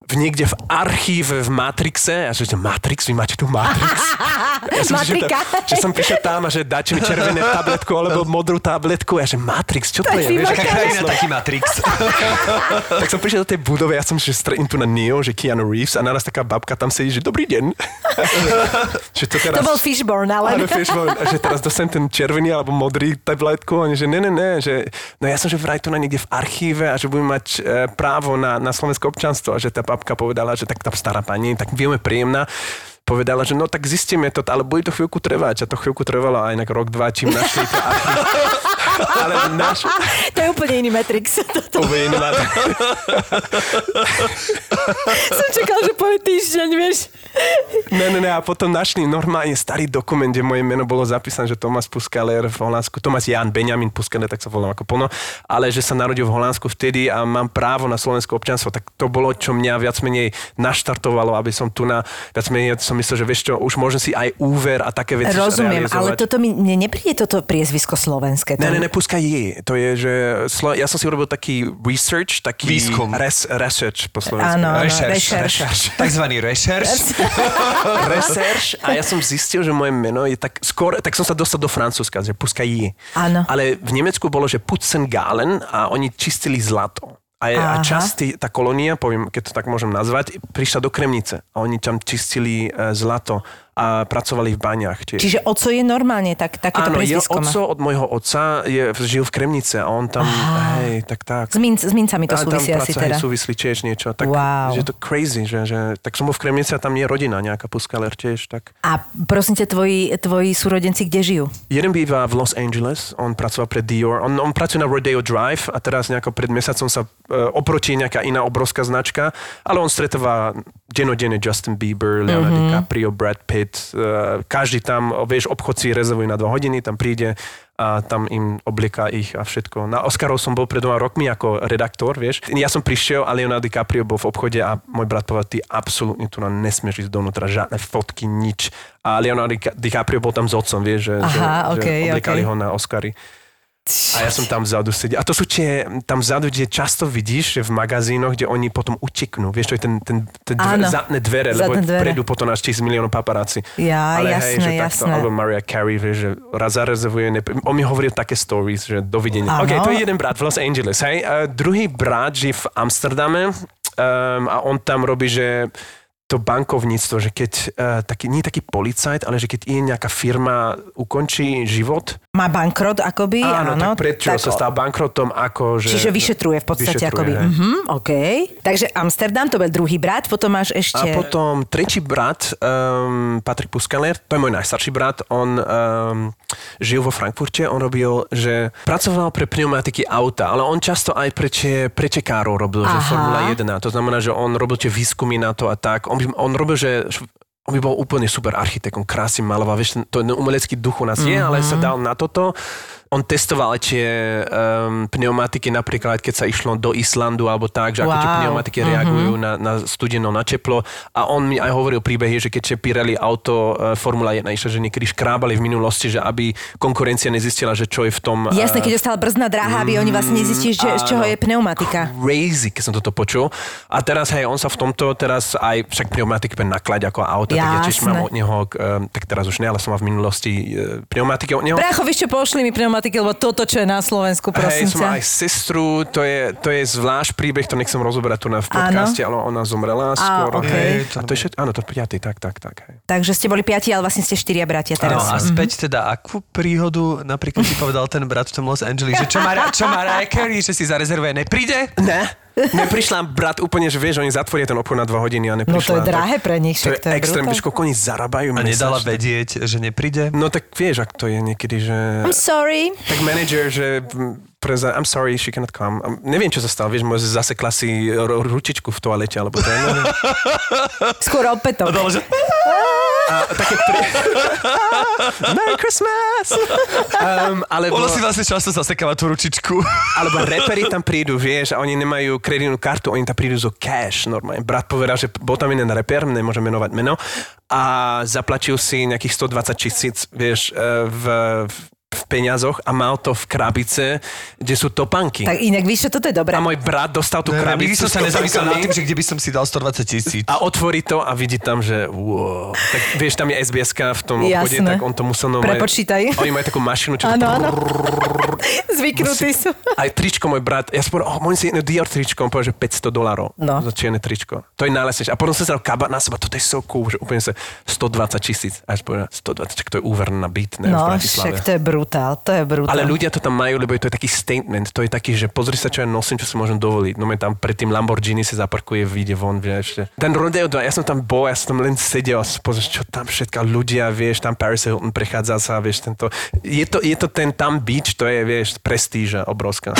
v niekde v archíve v Matrixe, a že že Matrix, vy máte tu Matrix. Ja som, že, Matrika. tam, že som prišiel tam a že dáte mi červené tabletku alebo modrú tabletku a že Matrix, čo to je? Vieš, krajina, taký Matrix. tak som prišiel do tej budovy, ja som že stretím tu na Neo, že Keanu Reeves a naraz taká babka tam sedí, že dobrý deň. že to teraz... To bol Fishborn, ale... Áno, bol- že teraz dostanem ten červený alebo modrý tabletku, oni že ne, ne, ne, že no ja som že vraj tu na niekde v archíve a že budem mať e, právo na, na slovenské občanstvo a že tá babka povedala, že tak tá stará pani, tak veľmi príjemná, povedala, že no tak zistíme to, ale bude to chvíľku trvať a to chvíľku trvalo aj inak rok, dva, čím našli tie archívy. ale náš... To je úplne iný Matrix. Toto Úplne iný má- som čakal, že povie týždeň, vieš. Ne, ne, ne, a potom našli normálne starý dokument, kde moje meno bolo zapísané, že Tomas Puskaler v Holandsku, Tomas Jan Benjamin Puskaler, tak sa volám ako plno, ale že sa narodil v Holandsku vtedy a mám právo na slovenské občanstvo, tak to bolo, čo mňa viac menej naštartovalo, aby som tu na, viac menej som myslel, že vieš čo, už môžem si aj úver a také veci Rozumiem, ale toto mi mne nepríde toto priezvisko slovenské. Ne, ne, ne, Puska je. To je, že slo- ja som si urobil taký research, taký Výskum. Res, research po slovensku. Áno, Rešerš. rešerš. Takzvaný rešerš. research a ja som zistil, že moje meno je tak skôr, tak som sa dostal do Francúzska, že Puska. Áno. Ale v Nemecku bolo, že Putzengalen a oni čistili zlato. A, je, a časť, tá kolónia, poviem, keď to tak môžem nazvať, prišla do Kremnice a oni tam čistili e, zlato a pracovali v baňach tiež. Čiže oco je normálne tak, takéto Áno, má. oco od môjho otca je, žil v Kremnice a on tam, hej, tak tak. S, minc, s mincami to súvisí asi teda. hej, súvislí tiež niečo. Tak, Wow. Že je to crazy, že, že, tak som bol v Kremnici a tam je rodina, nejaká Puskaler tiež. Tak. A prosím ťa, tvoji, tvoji súrodenci kde žijú? Jeden býva v Los Angeles, on pracoval pre Dior, on, on pracuje na Rodeo Drive a teraz nejako pred mesiacom sa e, oproti nejaká iná obrovská značka, ale on stretáva denodenne Justin Bieber, Leonardo mm-hmm. DiCaprio, Brad Pitt, e, každý tam, vieš, obchod si rezervuje na dva hodiny, tam príde a tam im oblieká ich a všetko. Na Oscarov som bol pred dvoma rokmi ako redaktor, vieš. Ja som prišiel a Leonardo DiCaprio bol v obchode a môj brat povedal, ty absolútne tu nám nesmieš ísť donútra, žiadne fotky, nič. A Leonardo Dica- DiCaprio bol tam s otcom, vieš, že, že, Aha, že okej, obliekali okej. ho na Oscary. A ja som tam vzadu sedel. A to sú tie, tam vzadu, kde často vidíš, že v magazínoch, kde oni potom uteknú. Vieš, to je ten, ten, ten dve, zadné dvere, lebo Zadné dvere. prejdú potom až tisíc miliónov paparáci. Ja, Ale jasné, hej, že jasné. Takto, alebo Mariah Carey, vieš, že raz zarezervuje, ne, on mi hovoril také stories, že dovidenia. Áno. OK, to je jeden brat v Los Angeles, hej. A druhý brat žije v Amsterdame um, a on tam robí, že to bankovníctvo, že keď uh, taký, nie taký policajt, ale že keď je nejaká firma ukončí život, Má bankrot akoby? Áno, áno tak prečo sa stal bankrotom, ako že... Čiže vyšetruje v podstate Vyšetruje, akoby. hej. Mhm, OK. Takže Amsterdam, to bol druhý brat, potom máš ešte... A potom tretí brat, um, Patrik Puskaler, to je môj najstarší brat, on um, žil vo Frankfurte, on robil, že pracoval pre pneumatiky auta, ale on často aj pre, če, pre čekárov robil, že Aha. Formula 1, to znamená, že on robil tie výskumy na to a tak. On, by, on robil, že on by bol úplne super architekt, on krásne maloval, vieš, to umelecký duch u nás je, ale sa dal na toto. On testoval tie um, pneumatiky napríklad, keď sa išlo do Islandu alebo tak, že ako tie Wow. pneumatiky reagujú na, na studeno, na teplo. A on mi aj hovoril príbehy, že keď Pirelli auto uh, Formula 1 išla, že niekedy škrábali v minulosti, že aby konkurencia nezistila, že čo je v tom... Jasné, eh, keď ostala brzná dráha, aby oni vlastne nezistili, že, z čoho je pneumatika. crazy, keď som toto počul. A teraz, hej, on sa v tomto teraz aj, však pneumatiky pre naklať ako auto, tak ja tiež mám od neho, um, tak teraz už ne, ale som mal v minulosti uh, pneumatiky od neho. Brácho, vieš čo, pošli mi pneumatiku problematiky, lebo toto, čo je na Slovensku, prosím Hej, som aj sestru, to je, to je zvlášť príbeh, to nechcem rozoberať tu na v podcaste, ale ona zomrela skoro. okej. Hej, to a to je všetko, áno, to je piatý, tak, tak, tak. Hej. Takže ste boli piati, ale vlastne ste štyria bratia No teraz. a späť teda, akú príhodu napríklad ti povedal ten brat v tom Los Angeles, že čo má, čo má Carey, že si zarezervuje, nepríde? Ne, neprišla brat úplne, že vieš, oni zatvoria ten obchod na dva hodiny a No neprišla. to je drahé pre nich, To je však to je extrém, vieš, koľko oni zarábajú A nedala mesačne. vedieť, že nepríde? No tak vieš, ak to je niekedy, že... I'm sorry. Tak manager, že preza, I'm sorry, she cannot come. Um, neviem, čo sa stalo, vieš, môže zasekla si ru- ručičku v toalete, alebo to je. Skôr opätok. A také pri... Merry Christmas! Um, alebo, Ono si vlastne často zasekáva tú ručičku. alebo reperi tam prídu, vieš, a oni nemajú kreditnú kartu, oni tam prídu zo cash normálne. Brat povedal, že bol tam jeden reper, nemôžem menovať meno, a zaplatil si nejakých 120 tisíc, vieš, eh, v, v v peňazoch a mal to v krabice, kde sú topanky. Tak inak víš, toto je dobré. A môj brat dostal tú Nikdy krabicu som s sa nezamyslel nad tým, že kde by som si dal 120 tisíc. a otvorí to a vidí tam, že wow. Tak vieš, tam je sbs v tom obchode, Jasné. tak on to musel... No, Prepočítaj. Oni majú takú mašinu, čo... Áno, áno. Zvyknutí sú. Aj tričko môj brat, ja som povedal, oh, môžem si jedno Dior tričko, on povedal, že 500 dolarov No. za čierne tričko. To je najlesnejšie. A potom som sa dal kabát na seba, toto je so cool, že úplne sa 120 tisíc. A ja som povedal, 120, čak to je úver na byt, ne, v No, Bratislave. však to je brutál, to je brutál. Ale ľudia to tam majú, lebo je to taký statement. To je taký, že pozri sa, čo ja nosím, čo si môžem dovoliť. No tam pred tým Lamborghini si zaparkuje, vyjde von, vieš. Ten Rodeo 2, ja som tam bol, ja som tam len sedel a pozrel, čo tam všetko ľudia, vieš, tam Paris Hilton prechádza sa, vieš, tento. Je to, je to ten tam beach, to je, vieš, prestíža obrovská.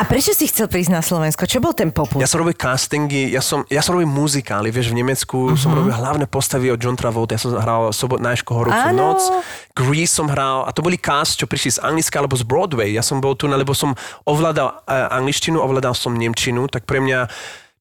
A prečo si chcel prísť na Slovensko? Čo bol ten poput? Ja som robil castingy, ja som, ja som robil muzikály, vieš, v Nemecku uh-huh. som robil hlavné postavy od John Travolta, ja som hral Sobot najšku horúcu noc, Grease som hral, a to boli cast, čo prišli z Anglicka alebo z Broadway. Ja som bol tu, lebo som ovládal uh, angličtinu, ovládal som nemčinu, tak pre mňa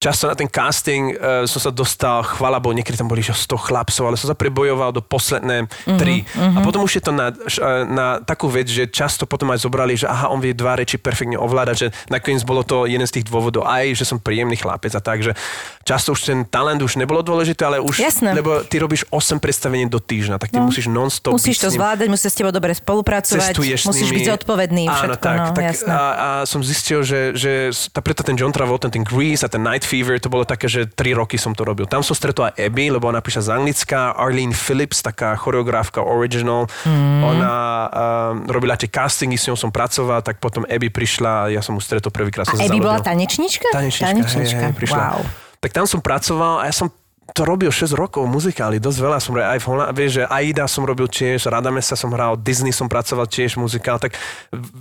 Často na ten casting uh, som sa dostal, chvala bo niekedy tam boli že 100 chlapcov, ale som sa prebojoval do posledné tri. Uh-huh. A potom už je to na, eh, na takú vec, že často potom aj zobrali, že aha, on vie dva reči perfektne ovládať, že nakoniec bolo to jeden z tých dôvodov aj, že som príjemný chlapec a tak, že často už ten talent už nebolo dôležité, ale už, Jasné. lebo ty robíš 8 predstavení do týždňa, tak ty No. musíš non-stop Musíš to zvládať, musíš s tebou dobre spolupracovať, cestuješ musíš byť zodpovedný, Áno, všetko, tak, no, tak jasné. a, a, som zistil, že, že tá, preto ten John Travolta, ten Grease a ten Night Fever, to bolo také, že tri roky som to robil. Tam som stretol aj Abby, lebo ona prišla z Anglicka, Arlene Phillips, taká choreografka original, mm. ona um, robila tie castingy, s ňou som pracoval, tak potom Abby prišla, ja som ju stretol prvýkrát. A Abby bola tanečnička? Tanečnička, tanečnička. Hej, hej, prišla. Wow. Tak tam som pracoval a ja som to robil 6 rokov muzikály, dosť veľa som robil, aj v Holand- vieš, že Aida som robil tiež, Radamesa som hral, Disney som pracoval tiež muzikál, tak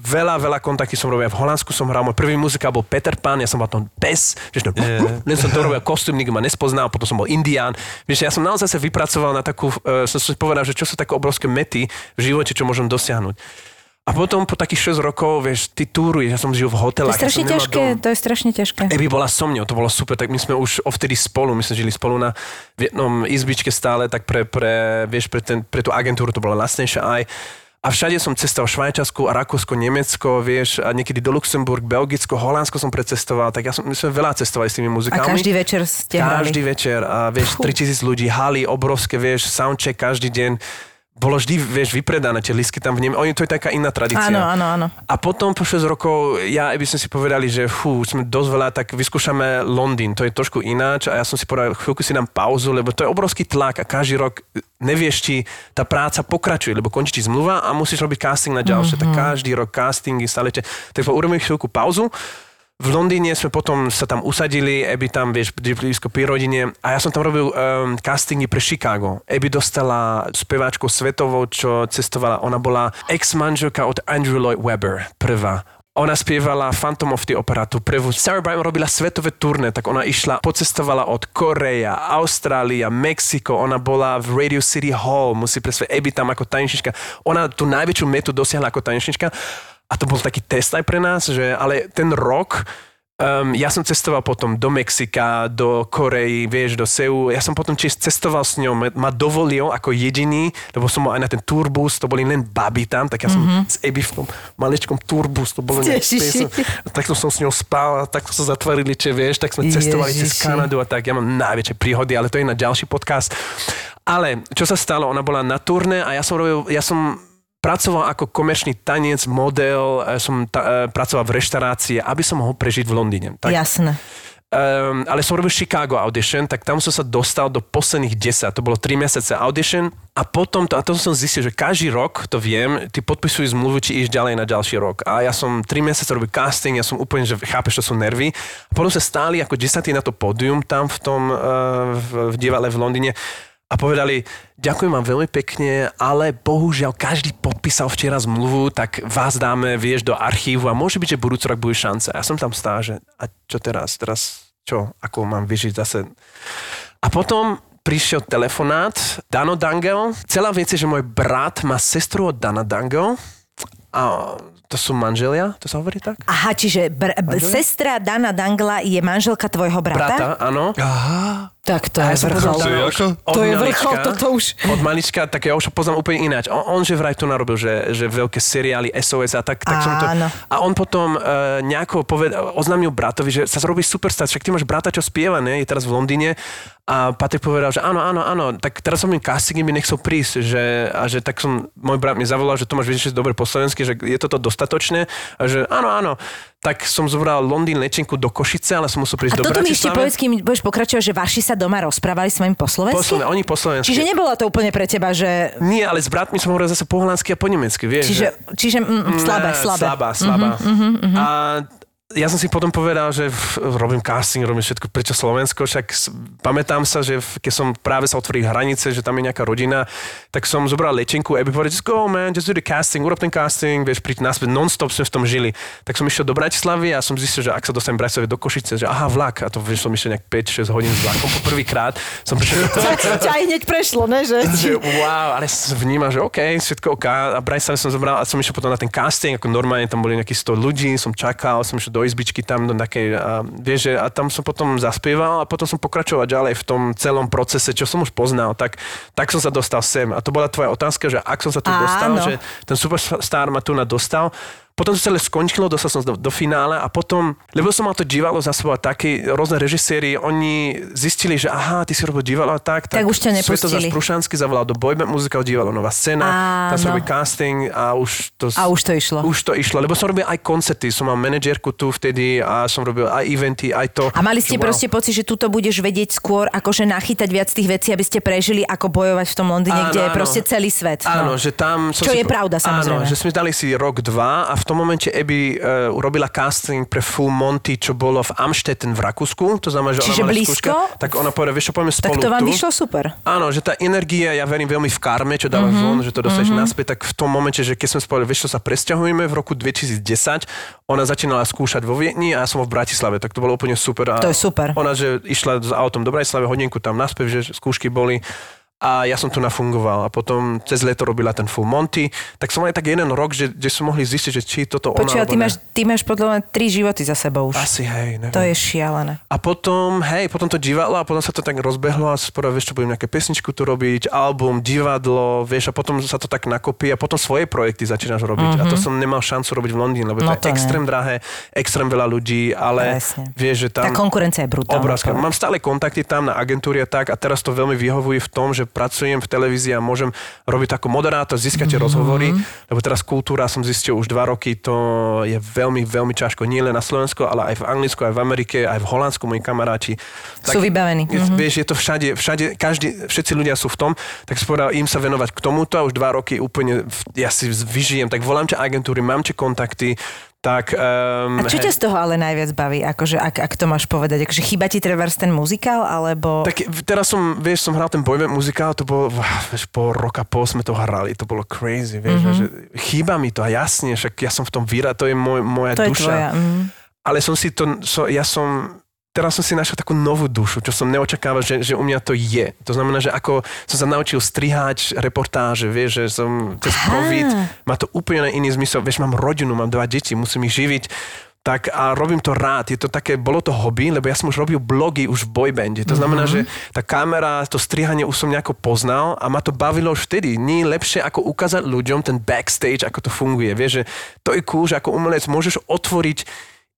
veľa, veľa kontakty som robil, v Holandsku som hral, môj prvý muzikál bol Peter Pan, ja som bol tam pes, vieš, no, Yeah. len som to robil kostým, nikto ma nespoznal, potom som bol Indián, vieš, ja som naozaj sa vypracoval na takú, uh, som si povedal, že čo sú také obrovské mety v živote, čo môžem dosiahnuť. A potom po takých 6 rokov, vieš, ty túruješ, ja som žil v To hotelách. je strašne ja ťažké, dom. to je strašne ťažké. Eby bola so mňou, to bolo super, tak my sme už ovtedy spolu, my sme žili spolu na v jednom izbičke stále, tak pre, pre, vieš, pre, ten, pre tú agentúru to bolo lacnejšie aj. A všade som cestoval Švajčiarsku a Rakúsko, Nemecko, vieš, a niekedy do Luxemburg, Belgicko, Holandsko som precestoval, tak ja som, my sme veľa cestovali s tými A muzikálmi. každý večer ste hrali. Každý večer a vieš, 3000 ľudí, haly obrovské, vieš, soundcheck každý deň. Bolo vždy, vieš, vypredané tie lístky tam v nem. Oni, to je taká iná tradícia. Áno, áno, áno. A potom po 6 rokov, ja by sme si povedali, že fú, sme dosť veľa, tak vyskúšame Londýn, to je trošku ináč a ja som si povedal, chvíľku si dám pauzu, lebo to je obrovský tlak a každý rok nevieš, či tá práca pokračuje, lebo končí ti zmluva a musíš robiť casting na ďalšie, mm-hmm. tak každý rok castingy, stále te, tak urobím chvíľku pauzu. V Londýne sme potom sa tam usadili, Abby tam, vieš, blízko pri rodine a ja som tam robil um, castingy pre Chicago. Abby dostala speváčku svetovou, čo cestovala, ona bola ex-manželka od Andrew Lloyd Webber, prvá. Ona spievala Phantom of the Opera, tú prvú. Sarah Brightman robila svetové turné, tak ona išla, pocestovala od Koreja, Austrália, Mexiko, ona bola v Radio City Hall, musí presvedčiť, Abby tam ako tanečnička. Ona tú najväčšiu metu dosiahla ako tanečnička a to bol taký test aj pre nás, že ale ten rok Um, ja som cestoval potom do Mexika, do Koreji, vieš, do Seulu. Ja som potom tiež cestoval s ňou, ma- dovolil ako jediný, lebo som mal aj na ten turbus, to boli len baby tam, tak ja som mm-hmm. s Ebi v tom maličkom turbus, to bolo nejak. Takto som s ňou spal, a takto sa zatvorili, či vieš, tak sme cestovali cez Ježiši. Kanadu a tak. Ja mám najväčšie príhody, ale to je na ďalší podcast. Ale čo sa stalo, ona bola na turné a ja som robil, ja som pracoval ako komerčný tanec, model, e, som ta, e, pracoval v reštaurácii, aby som mohol prežiť v Londýne. Tak, Jasné. Um, ale som robil Chicago audition, tak tam som sa dostal do posledných 10, to bolo 3 mesiace audition a potom, to, a to som zistil, že každý rok, to viem, ty podpisujú zmluvu, či ideš ďalej na ďalší rok. A ja som 3 mesiace robil casting, ja som úplne, že chápeš, to sú nervy. A potom sa stáli ako desatí na to pódium tam v tom, uh, v, v divale v Londýne a povedali, ďakujem vám veľmi pekne, ale bohužiaľ každý podpísal včera zmluvu, tak vás dáme, vieš, do archívu a môže byť, že budúci rok bude šanca. Ja som tam stál, že a čo teraz? Teraz čo? Ako mám vyžiť zase? A potom prišiel telefonát Dano Dangel. Celá vec je, že môj brat má sestru od Dana Dangel a to sú manželia, to sa hovorí tak? Aha, čiže br- b- sestra Dana Dangla je manželka tvojho brata? Brata, áno. Aha. Tak to je vrchol. Dana už Ako? od To je vrchol, toto už. Od malička, tak ja už ho poznám úplne ináč. On, on že vraj tu narobil, že, že veľké seriály SOS a tak, tak som to... A on potom uh, nejako poved, oznámil bratovi, že sa zrobí superstar, však ty máš brata, čo spieva, ne? Je teraz v Londýne. A Patrik povedal, že áno, áno, áno, tak teraz som im casting, by nechcel prísť, že, a že tak som, môj brat mi zavolal, že to máš vidieť dobre po slovensky, že je toto dostatočné, a že áno, áno, tak som zobral Londýn lečenku do Košice, ale som musel A prísť do toto mi ešte povedz, kým budeš pokračovať, že vaši sa doma rozprávali s vami po Po slovensky? Sloven- oni po slovensky. Čiže nebolo to úplne pre teba, že... Nie, ale s bratmi som hovoril zase po holandsky a po nemecky, vieš. Čiže, že- čiže mm, slabé, Ne, slabé. Slabá, slabá. A ja som si potom povedal, že robím casting, robím všetko, prečo Slovensko, však pamätám sa, že keď som práve sa otvoril hranice, že tam je nejaká rodina, tak som zobral lečenku a by povedal, just go man, just do the casting, urob ten casting, vieš, príď naspäť, non-stop sme v tom žili. Tak som išiel do Bratislavy a som zistil, že ak sa dostanem Bratislavy do Košice, že aha, vlak, a to vieš, som išiel nejak 5-6 hodín s vlakom poprvýkrát, som prišiel Tak ťa aj hneď prešlo, ne? Že? že wow, ale som vnímal, že OK, všetko OK. A Bratislave som zobral a som išiel potom na ten casting, ako normálne tam boli nejakých 100 ľudí, som čakal, som išiel do izbičky tam, do takej, a, vieš, že, a tam som potom zaspieval a potom som pokračoval ďalej v tom celom procese, čo som už poznal, tak, tak som sa dostal sem. A to bola tvoja otázka, že ak som sa tu Áno. dostal, že ten superstar ma tu na dostal, potom to celé skončilo, dostal som do, do finále a potom, lebo som mal to divadlo za sebou takí rôzne režiséri, oni zistili, že aha, ty si robil divadlo a tak, Tak už ťa nepustili. Prušanský zavolal do boyband muzikál divadlo Nová scéna, tam som Áno. robil casting a už to... A už to išlo. Už to išlo, lebo som robil aj koncerty, som mal manažérku tu vtedy a som robil aj eventy, aj to. A mali ste Wow. proste pocit, že tuto budeš vedieť skôr, akože nachytať viac tých vecí, aby ste prežili, ako bojovať v tom Londýne, Áno, kde je áno. proste celý svet. Áno, no. že tam... Čo si je pravda, samozrejme. Áno, že sme dali si rok, dva a v tom momente Abby uh, urobila casting pre Full Monty, čo bolo v Amstetten v Rakúsku. To znamená, že Čiže ona blízko? skúška, tak ona povedala, vieš čo, poďme Tak spolu to vám tu. vyšlo super. Áno, že tá energia, ja verím veľmi v karme, čo dáva mm-hmm. von, že to dostaneš mm-hmm. naspäť, tak v tom momente, že keď sme spolu, vieš čo, sa presťahujeme v roku 2010, ona začínala skúšať vo Viedni a ja som v Bratislave, tak to bolo úplne super. A To je super. Ona, že išla s autom do Bratislave, hodinku tam naspäť, že skúšky boli a ja som tu nafungoval a potom cez leto robila ten Full Monty, tak som aj tak jeden rok, že, že som mohli zistiť, že či toto ona Počúva, ty máš, ty máš podľa mňa tri životy za sebou už. Asi, hej, neviem. To je šialené. A potom, hej, potom to divadlo a potom sa to tak rozbehlo a sporo, vieš, čo budem nejaké pesničku tu robiť, album, divadlo, vieš, a potom sa to tak nakopí a potom svoje projekty začínaš robiť. Mm-hmm. A to som nemal šancu robiť v Londýne, lebo No to, je extrém drahé, extrém veľa ľudí, ale Presne. vieš, že tam... Tá konkurencia je brutálna. Obrovská. Mám stále kontakty tam na agentúre a tak a teraz to veľmi vyhovuje v tom, že pracujem v televízii a môžem robiť ako moderátor, získate mm-hmm. rozhovory, lebo teraz kultúra som zistil už dva roky, to je veľmi, veľmi ťažko. Nie len na Slovensku, ale aj v Anglicku, aj v Amerike, aj v Holandsku, moji kamaráti. Sú vybavení. Je, Mhm. Vieš, je to všade, všade, každý, všetci ľudia sú v tom, tak spora im sa venovať k tomuto a už dva roky úplne, ja si vyžijem, tak volám ťa agentúry, mám ťa kontakty, tak... Um, A čo ťa z toho ale najviac baví, akože, ak, ak to máš povedať? Akože chýba ti trebárs ten muzikál, alebo... Tak teraz som, vieš, som hral ten bojový muzikál, to bolo, vieš, po roka pol sme to hrali, to bolo crazy, vieš, mm-hmm. že chýba mi to a jasne, však ja som v tom vyra, to je môj, moja to je duša. tvoja. Mm. Ale som si to, so, ja som, teraz som si našiel takú novú dušu, čo som neočakával, že, že u mňa to je. To znamená, že ako som sa naučil strihať reportáže, vieš, že som cez COVID, má to úplne iný zmysel, vieš, mám rodinu, mám dva deti, musím ich živiť, tak a robím to rád. Je to také, bolo to hobby, lebo ja som už robil blogy už v boybande. To znamená, Mhm. že tá kamera, to strihanie už som nejako poznal a ma to bavilo už vtedy. Nie lepšie ako ukázať ľuďom ten backstage, ako to funguje. Vieš, že to je cool, že ako umelec môžeš otvoriť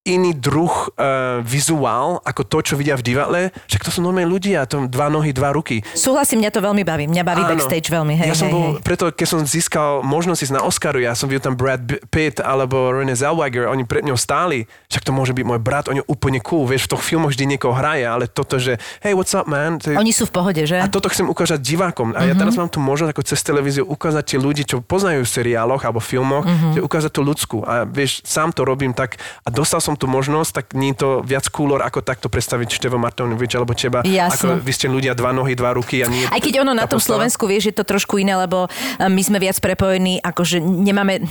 iný druh uh, vizuál ako to, čo vidia v divadle. Však to sú normálne ľudia, to dva nohy, dva ruky. Súhlasím, mňa to veľmi baví. Mňa baví Áno. backstage veľmi. Hej, ja som hej, bol, hej. preto keď som získal možnosť ísť na Oscaru, ja som videl tam Brad Pitt alebo Renée Zellweger, oni pred ňou stáli, však to môže byť môj brat, oni úplne cool, vieš, v toho filmoch vždy niekoho hraje, ale toto, že hey, what's up, man? To je, Oni sú v pohode, že? a toto chcem ukázať divákom. A ja teraz mám tu možnosť ako cez televíziu ukázať tie ľudí, čo poznajú v seriáloch alebo filmoch, že ukázať tú ľudskú. A vieš, sám to robím tak a dostal som tú možnosť, tak nie je to viac coolor, ako takto predstaviť Števo Martinovič alebo teba. Jasne. Ako vy ste ľudia dva nohy, dva ruky a nie Aj keď ono na tom postava. Slovensku, vieš, je to trošku iné, lebo e, my sme viac prepojení, akože nemáme,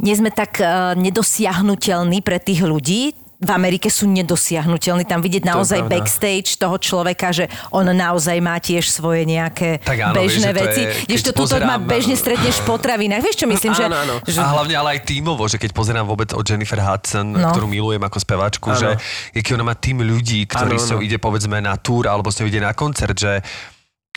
nie sme tak uh, nedosiahnutelní pre tých ľudí, v Amerike sú nedosiahnutelní. Tam vidieť naozaj pravda. backstage toho človeka, že on naozaj má tiež svoje nejaké Tak áno, bežné vieš, že to veci. to keď tuto ma pozerám- bežne stretneš v potravinách. Vieš čo myslím, že, Áno, áno. že A hlavne ale aj tímovo, že keď pozerám vôbec od Jennifer Hudson, No. no. ktorú milujem ako speváčku, Áno. že aký ona má tým ľudí, ktorí Áno, s ňou ide povedzme na túr alebo s ňou ide na koncert, že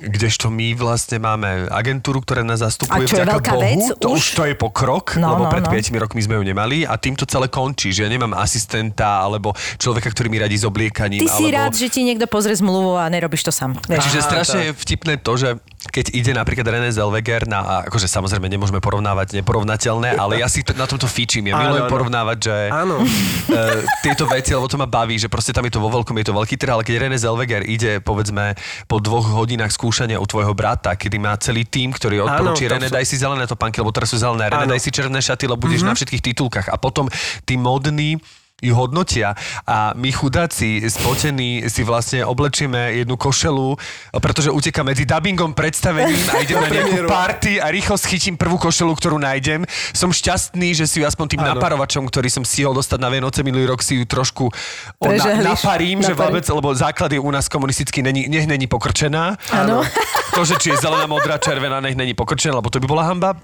kdežto my vlastne máme agentúru, ktorá nás A zastupuje čo je vďaka veľká Bohu, vec to už? už to je pokrok, No, lebo no, pred no. 5 rokmi sme ju nemali a tým to celé končí, že ja nemám asistenta alebo človeka, ktorý mi radí s obliekaním. ty si alebo... rád, že ti niekto pozrie zmluvu a nerobíš to sám. Vieš. Čiže strašne tak. je vtipné to, že keď ide napríklad René Zellweger na, a akože samozrejme nemôžeme porovnávať neporovnateľné, ale ja si to, na tomto fíčim. Ja milujem porovnávať, že Áno. e, tieto veci, lebo to ma baví, že proste tam je to vo veľkom, je to veľký trh, ale keď René Zellweger ide, povedzme, po dvoch hodinách skúšania u tvojho brata, kedy má celý tým, ktorý odporúči, René, sú- daj si zelené topánky, lebo teraz sú zelené, René, daj si červené šaty, lebo budeš na všetkých titulkách. A potom tí modní ju hodnotia a my chudáci spotení si vlastne oblečieme jednu košelu, pretože uteká medzi dubbingom, predstavením a idem na nejakú party a rýchlo schytím prvú košelu, ktorú nájdem. Som šťastný, že si ju aspoň tým Áno. naparovačom, ktorý som stihol dostať na Vianoce minulý rok, si ju trošku o, na, naparím, že vôbec, lebo základ je u nás komunisticky, není, nech není pokrčená. Áno. To, že či je zelená, modrá, červená, nech není pokrčená, lebo to by bola hamba.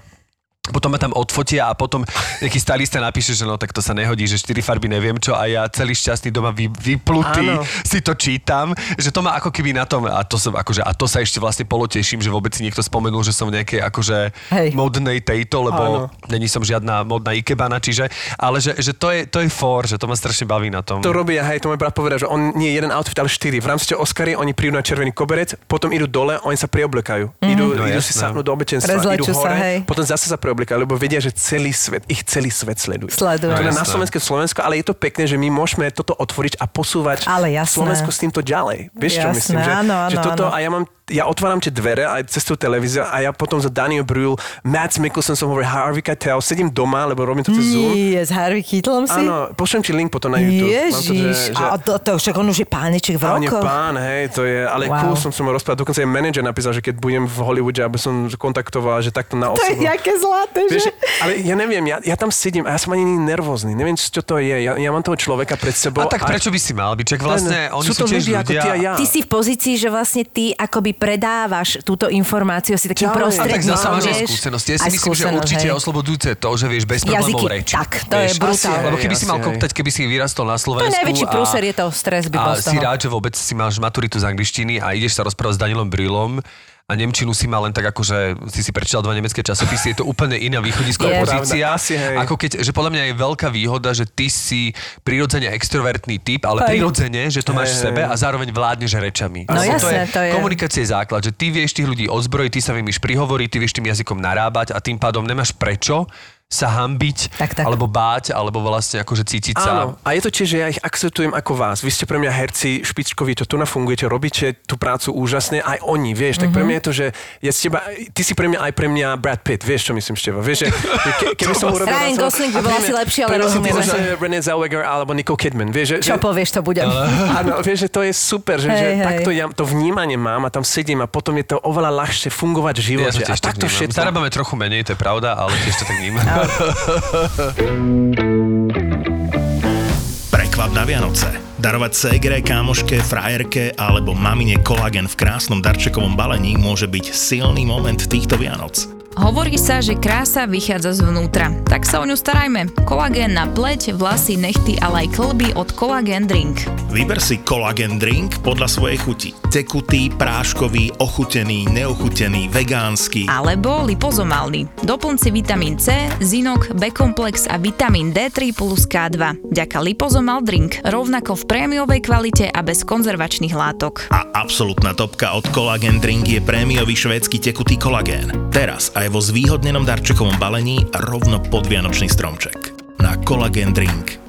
Potom ma tam odfotia a potom nejaký stylista napíše, že no tak to sa nehodí, že štyri farby neviem čo a ja celý šťastný doma vy, vyplutý Áno. si to čítam, že to má ako keby na tom a to, som, akože, a to sa ešte vlastne poloteším, že vôbec si niekto spomenul, že som v nejakej akože Hej. modnej tejto, lebo Áno. není som žiadna modná ikebana, čiže, ale že, že to, je, to je for, že to ma strašne baví na tom. To robia, hej, to môj brat povedal, že on nie je jeden outfit, ale štyri. V rámci Oscary oni prídu na červený koberec, potom idú dole, oni sa preoblekajú. Idú, No idú si sadnúť do oblečenstva, idú sa, hore, hej. potom zase sa preoblekajú, lebo vedia, že celý svet, ich celý svet sleduje. Sleduje. No na. Slovensku, Slovensko, ale je to pekné, že my môžeme toto otvoriť a posúvať Ale jasné. Slovensko s týmto ďalej. Vieš čo Jasné, myslím? Že, áno, áno, že toto, áno. a ja mám ja otváram tie dvere aj cez tú televíziu a ja potom za Daniel Brühl, Matt Mikkelsen som hovoril, Harvey Keitel, sedím doma, lebo robím to cez Zoom. Nie, s Harvey Keitelom si? Áno, pošlem ti link potom na YouTube. Mám to, Ježiš, a to, to však on už je páneček v On je rokoch. pán, hej, to je, ale Wow. cool som sa mu rozprával. Dokonca aj manažer napísal, že keď budem v Hollywoode, aby som kontaktoval, že takto na To je osobu. jaké zlaté, že? Vieš, ale ja neviem, ja, ja tam sedím a ja som ani nervózny. Neviem, čo to je. Ja, ja mám toho človeka pred sebou. a tak prečo by si mal byť? Čak vlastne oni sú sú, to tiež ľudia, ako ty a ja. Ty si v pozícii, že vlastne ty akoby predávaš túto informáciu si takým Ďalej. A tak prostredníkom, zase máš skúsenosť. Ja si myslím, že určite hej. je oslobodujúce to, že vieš bez problémov Jazyky, reč. tak, to je Vieš, brutálne. Lebo keby si Asi, mal hej. koptať, keby si vyrastol na To Slovensku je najväčší a, prúser, je to stres by bol a si rád, že vôbec si máš maturitu z angličtiny a ideš sa rozprávať s Danielom Brillom a Nemčinu si mal len tak ako, že si si prečítal dva nemecké časopisy, je to úplne iná Je. východisková pozícia. Pravda, asi, hej. ako keď, že podľa mňa je veľká výhoda, že ty si prirodzene extrovertný typ, ale Hej. prirodzene, že to máš v sebe a zároveň vládneš rečami. No Lebo jasné, to je- Komunikácia je základ, že ty vieš tých ľudí ozbrojiť, ty sa vieš prihovoriť, ty vieš tým jazykom narábať a tým pádom nemáš prečo sa hambiť, Tak, tak. alebo báť, alebo vlastne akože cítiť sa... Áno, a je to tiež, že ja ich akceptujem ako vás. Vy ste pre mňa herci špičkoví, to tu nafungujete, robíte tú prácu úžasne, aj oni, vieš. Tak pre Mhm. mňa je to, že ja z teba, ty si pre mňa aj pre mňa Brad Pitt, vieš, čo myslím, Števa. Vieš, že ke, keby som urobil... Ryan Gosling by bol asi lepší, ale rozumieme. že Renée Zellweger alebo Nicole Kidman, vieš, že, Čo povieš, to budem. Áno, vieš, že to je super, že, Hej, že hej. takto ja to vnímanie mám a tam sedím a potom je to oveľa ľahšie fungovať v Ja živote. to a takto všetko. Zarábame trochu menej, to je pravda, ale tiež to tak vnímam. Prekvap na Vianoce. Darovať segre, kámoške, frajerke alebo mamine kolagen v krásnom darčekovom balení môže byť silný moment týchto Vianoc. Hovorí sa, že krása vychádza zvnútra, tak sa o ňu starajme. Kolagén na pleť, vlasy, nechty, ale aj klby od Collagen Drink. Vyber si Collagen Drink podľa svojej chuti. Tekutý, práškový, ochutený, neochutený, vegánsky. Alebo lipozomálny. Doplň si vitamín C, zinok, B-komplex a vitamín D3 plus K2. Ďaka lipozomal drink, rovnako v prémiovej kvalite a bez konzervačných látok. A absolútna topka od Collagen Drink je prémiový švédsky tekutý kolagén. Teraz aj vo zvýhodnenom darčekovom balení rovno pod Vianočný stromček. Na Collagen Drink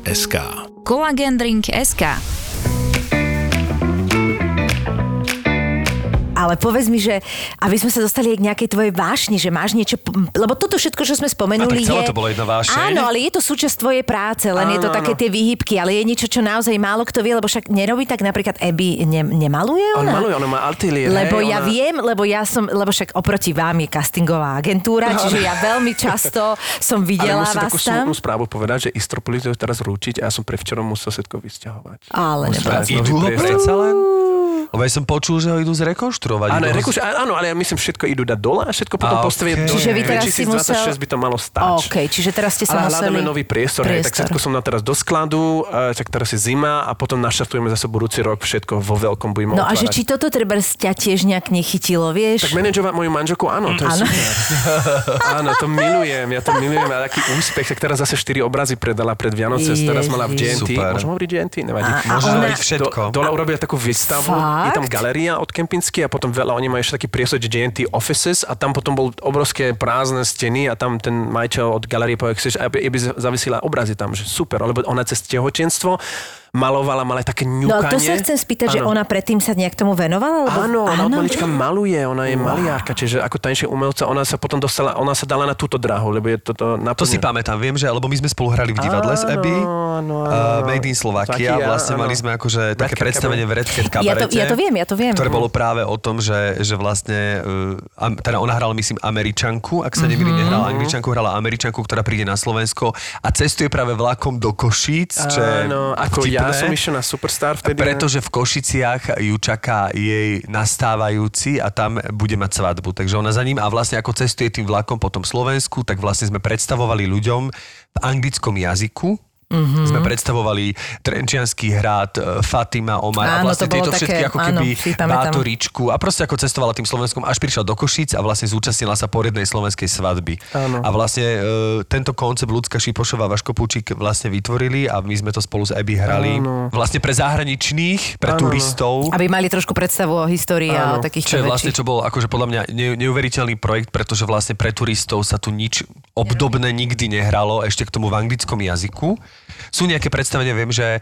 Ale povedz mi, že aby sme sa dostali k nejakej tvojej vášni, že máš niečo, lebo toto všetko, čo sme spomenuli, A tak celé je... to bolo jedna vášeň. Áno, ale je to súčasť tvojej práce, len je to Áno, také áno. tie výhybky, ale je niečo, čo naozaj málo kto vie, lebo však nerobí tak napríklad Abby ne, nemaluje On ona? maluje, ona má ateliér. Lebo hej, ja ona... viem, lebo ja som, lebo však oproti vám je castingová agentúra, čiže ja veľmi často som Ale videla musím vás takú tam. správu povedať, že Istropoli to teraz ručiť a ja som prevčerom musel všetko vysťahovať. Ale Musím nebolo. Idú ho priestor. predsa len? Lebo ja som počul, že ho idú zrekonštruovať. Áno, Idú áno, ale ja myslím, všetko idú dať dole a všetko potom A, postavia Čiže vy teraz si 2026 musel- by to malo stať. OK, čiže teraz ste sa ale museli... hľadáme nový priestor, Hej, tak všetko som na teraz do skladu, e, tak teraz je zima a potom naštartujeme zase budúci rok všetko vo veľkom budeme No a že otvárať. či toto treba ťa tiež nejak nechytilo, vieš? Tak manažovať moju manželku, áno, to je Áno. super. áno, to milujem, ja to milujem a taký úspech, tak teraz zase 4 obrazy predala pred Vianoce, teraz mala v GNT, Super. môžem hovoriť GNT? Nevadí. A- a ona- hovoriť všetko. Do, dole urobia takú výstavu, je tam Fakt? galéria od Kempinsky a potom veľa, oni majú ešte taký priestor, že GNT Offices a tam potom bol obrovské prázdne steny a tam ten majiteľ od galérie povedal, chceš, aby, aby zavisila obrazy tam, že super, lebo ona cez tehotenstvo malovala, mala také No ňukanie. to sa chcem spýtať, že Áno. ona predtým sa nejak tomu venovala? Lebo... Áno, ona od malička maluje, ona je maliarka, čiže ako tanečná umelca, ona sa potom dostala, ona sa dala na túto dráhu, lebo je toto To si pamätám, viem, že, lebo my sme spolu hrali v divadle s Abby, áno, áno. uh, Made in Slovakia, Slovakia, vlastne áno. mali sme akože také Cat predstavenie v Red Cat Ja to, kabarete. ja to viem, ja to viem. ktoré bolo práve o tom, že, že vlastne, uh, teda ona hrala, myslím, Američanku, ak sa nemýlim, Mhm. nehrala Angličanku, hrala Američanku, ktorá príde na Slovensko a cestuje práve vlakom do Košíc, čo je Áno, ako ja som išiel na Superstar vtedy. Pretože v Košiciach ju čaká jej nastávajúci a tam bude mať svadbu. Takže ona za ním a vlastne ako cestuje tým vlakom po tom Slovensku, tak vlastne sme predstavovali ľuďom v anglickom jazyku. Mm-hmm. Sme predstavovali Trenčianský hrad, e, Fatima, Omar a Áno, vlastne to bolo tieto také, všetky ako áno, keby pamätám. bátoričku a proste ako cestovala tým Slovenskom, až prišla do Košíc a vlastne zúčastnila sa poriadnej slovenskej svadby. Áno. A vlastne e, tento koncept Ľudská Šipošová a Vaško Púčik vlastne vytvorili a my sme to spolu s Abby hrali Áno. vlastne pre zahraničných, pre Áno, áno. turistov. Aby mali trošku predstavu o histórii a o Áno. takýchto Čo je vlastne, čo bol akože podľa mňa ne, neuveriteľný projekt, pretože vlastne pre turistov sa tu nič obdobné nikdy nehralo, ešte k tomu v anglickom jazyku. Sú nejaké predstavenia, viem, že e,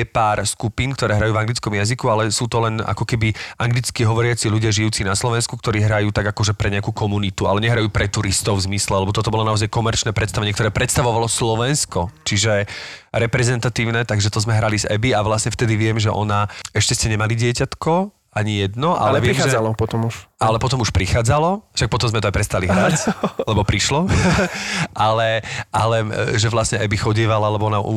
je pár skupín, ktoré hrajú v anglickom jazyku, ale sú to len ako keby anglicky hovoriaci ľudia žijúci na Slovensku, ktorí hrajú tak akože pre nejakú komunitu, ale nehrajú pre turistov v zmysle, lebo toto bolo naozaj komerčné predstavenie, ktoré predstavovalo Slovensko. Čiže reprezentatívne, takže to sme hrali s Abby a vlastne vtedy viem, že ona, ešte ste nemali dieťatko, ani jedno, ale, Ale viem, že... prichádzalo potom už. Ale potom už prichádzalo, však potom sme to aj prestali hrať, lebo prišlo. ale, ale e, že vlastne Abby chodievala, lebo ona u,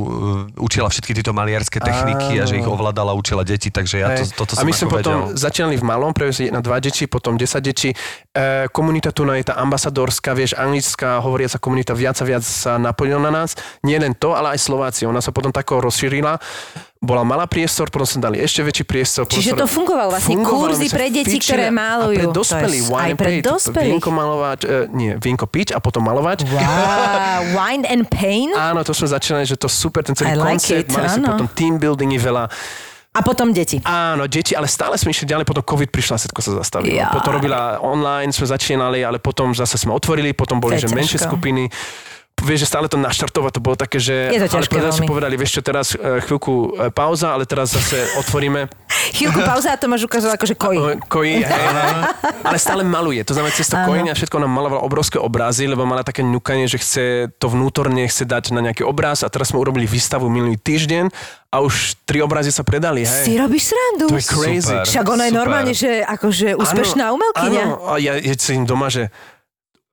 učila všetky tieto maliarské techniky a že ich ovládala, učila deti, takže ja to, toto a som my sme potom vedel. začínali v malom, previezli na dva deti, potom 10 detí. E, komunita tu je tá ambasadorská, vieš, anglická hovoriaca komunita viac a viac sa naplnila na nás. Nie len to, ale aj Slováci. Ona sa potom tako rozšírila. Bola malá priestor, potom sme dali ešte väčší priestor. Čiže sa- to fungovalo vlastne, kurzy my sa pre deti, ktoré A malujú. Pre To je dospelých, s- wine aj and pre paint, dospelých. Vínko malovať, e, nie, vínko piť a potom malovať. Wow, wine and pain? Áno, to sme začínali, že to super, ten celý I like it. Mali áno. potom team buildingy veľa. A potom deti. Áno, deti, ale stále sme išli ďalej, potom COVID prišla, všetko sa zastavilo. Jaj. Potom robila online, sme začínali, ale potom zase sme otvorili, potom boli, že menšie skupiny. Vieš, že stále to naštartovať, to bolo také, že... Je to ale ťažké si veľmi. povedali, vieš čo, teraz e, chvíľku e, pauza, ale teraz zase otvoríme Chvíľku pauza a to máš ukázal akože kojí. e, koji, hej, ale stále maluje. To znamená, cez to kojenie a všetko nám malovala obrovské obrazy, lebo mala také ňukanie, že chce to vnútorne chce dať na nejaký obraz a teraz sme urobili výstavu minulý týždeň a už tri obrazy sa predali, hej. Si robíš srandu? To je crazy. Super. Však ona je normálne, že akože úspešná umelkyňa. Áno, a ja, ja si im doma, že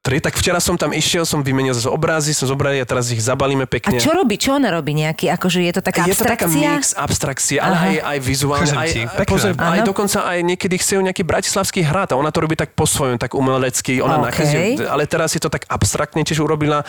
Tri, tak včera som tam išiel, som vymenil zase obrazy, som zobral a teraz ich zabalíme A pekne. čo robí? Čo ona robí nejaký? Akože je to taká je to taká abstrakcia? mix abstrakcie, ale aj, aj vizuálne. Aj, pozor, aj dokonca aj niekedy chcú nejaký bratislavský hrad a ona to robí tak po svojom, tak umelecky. Ona OK. nakazí, ale teraz je to tak abstraktne, čiže urobila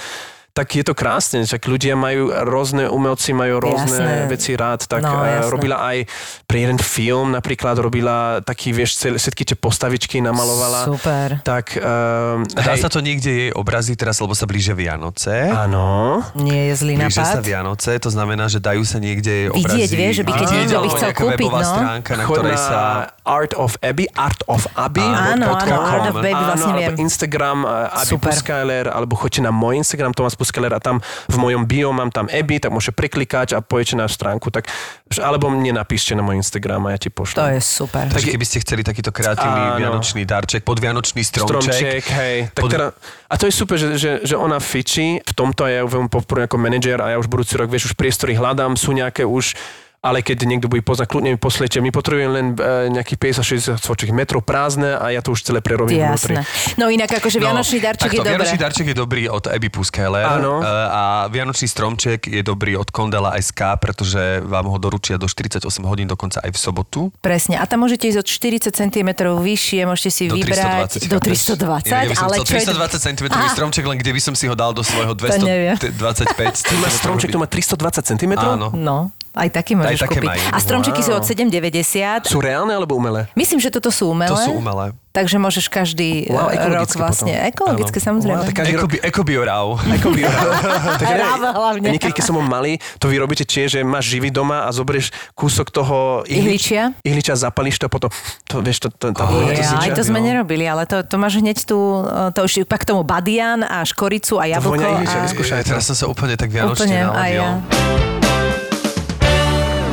tak je to krásne, však ľudia majú rôzne umelci, majú rôzne Jasné. veci rád, tak No, jasné. robila aj pre jeden film napríklad, robila taký, vieš, celé, všetky tie postavičky namalovala. Super. Tak, um, Dá sa to niekde jej obrazy teraz, lebo sa blížia Vianoce. Áno. Nie je zlý Blížia sa. Vianoce, to znamená, že dajú sa niekde jej obrazy. Vidieť, vieš, že by keď niekto by chcel kúpiť, no. stránka, na Chod ktorej na sa... Art of Abby, Art of Abby. Áno, áno. Art of Baby, vlastne viem. Instagram uh, Abby Super. Puskaler, alebo choďte na môj Instagram Tomas Puskaler a tam v mojom bio mám tam Abby, tak môžete preklikať a pojete na stránku, tak, alebo mne napíšte na môj Instagram a ja ti pošlem. To je super. Takže keby ste chceli takýto kreatívny Áno. vianočný darček, podvianočný stromček. stromček, hej. Tak Pod- teda, a to je super, že, že, že ona fičí v tomto a ja ju veľmi podporujem ako manažer a ja už budúci rok, vieš, už priestory hľadám, sú nejaké už ale keď niekto bude poznať, kľudne mi poslete. My potrebujeme len e, nejakých 50-60 svočích metrov prázdne a ja to už celé prerobím vnútri. Jasné. No inak akože Vianočný darček je takto, dobré. Vianočný darček je dobrý od Abby Puskeller Áno. e, a Vianočný stromček je dobrý od Kondela SK, pretože vám ho doručia do 48 hodín, dokonca aj v sobotu. Presne. A tam môžete ísť od 40 cm vyššie, môžete si Do vybrať 320. do chápeš? 320, Inak ja ale chcel čo je... 320 cm Aha. stromček, len kde by som si ho dal do svojho neviem. 225. Ty máš stromček, to má 320 cm? Áno. No, aj taký môžeš také kúpiť. majú. A stromčeky sú Wow. od 7,90. Sú reálne alebo umelé? Myslím, že toto sú umelé. To sú umelé. Takže môžeš každý Wow, wow, rok vlastne. potom. Ekologické, Áno. samozrejme. Wow, tak každý rok Ekobi, by tak ja, Ráva hlavne. Niekedy, keď som bol malý, to vy robíte tiež, že máš živý doma a zoberieš kúsok toho Ihličia? ihličia zapalíš to potom, to vieš, to, to, to, Oh, to, Ja, to, aj to sme nerobili, ale to, to máš hneď tu, to už pak tomu badian a škoricu a jablko. vonia ihličia, a... vyskúšaj to. Teraz som sa úplne tak vianočne Úplne, aj naladil. ja.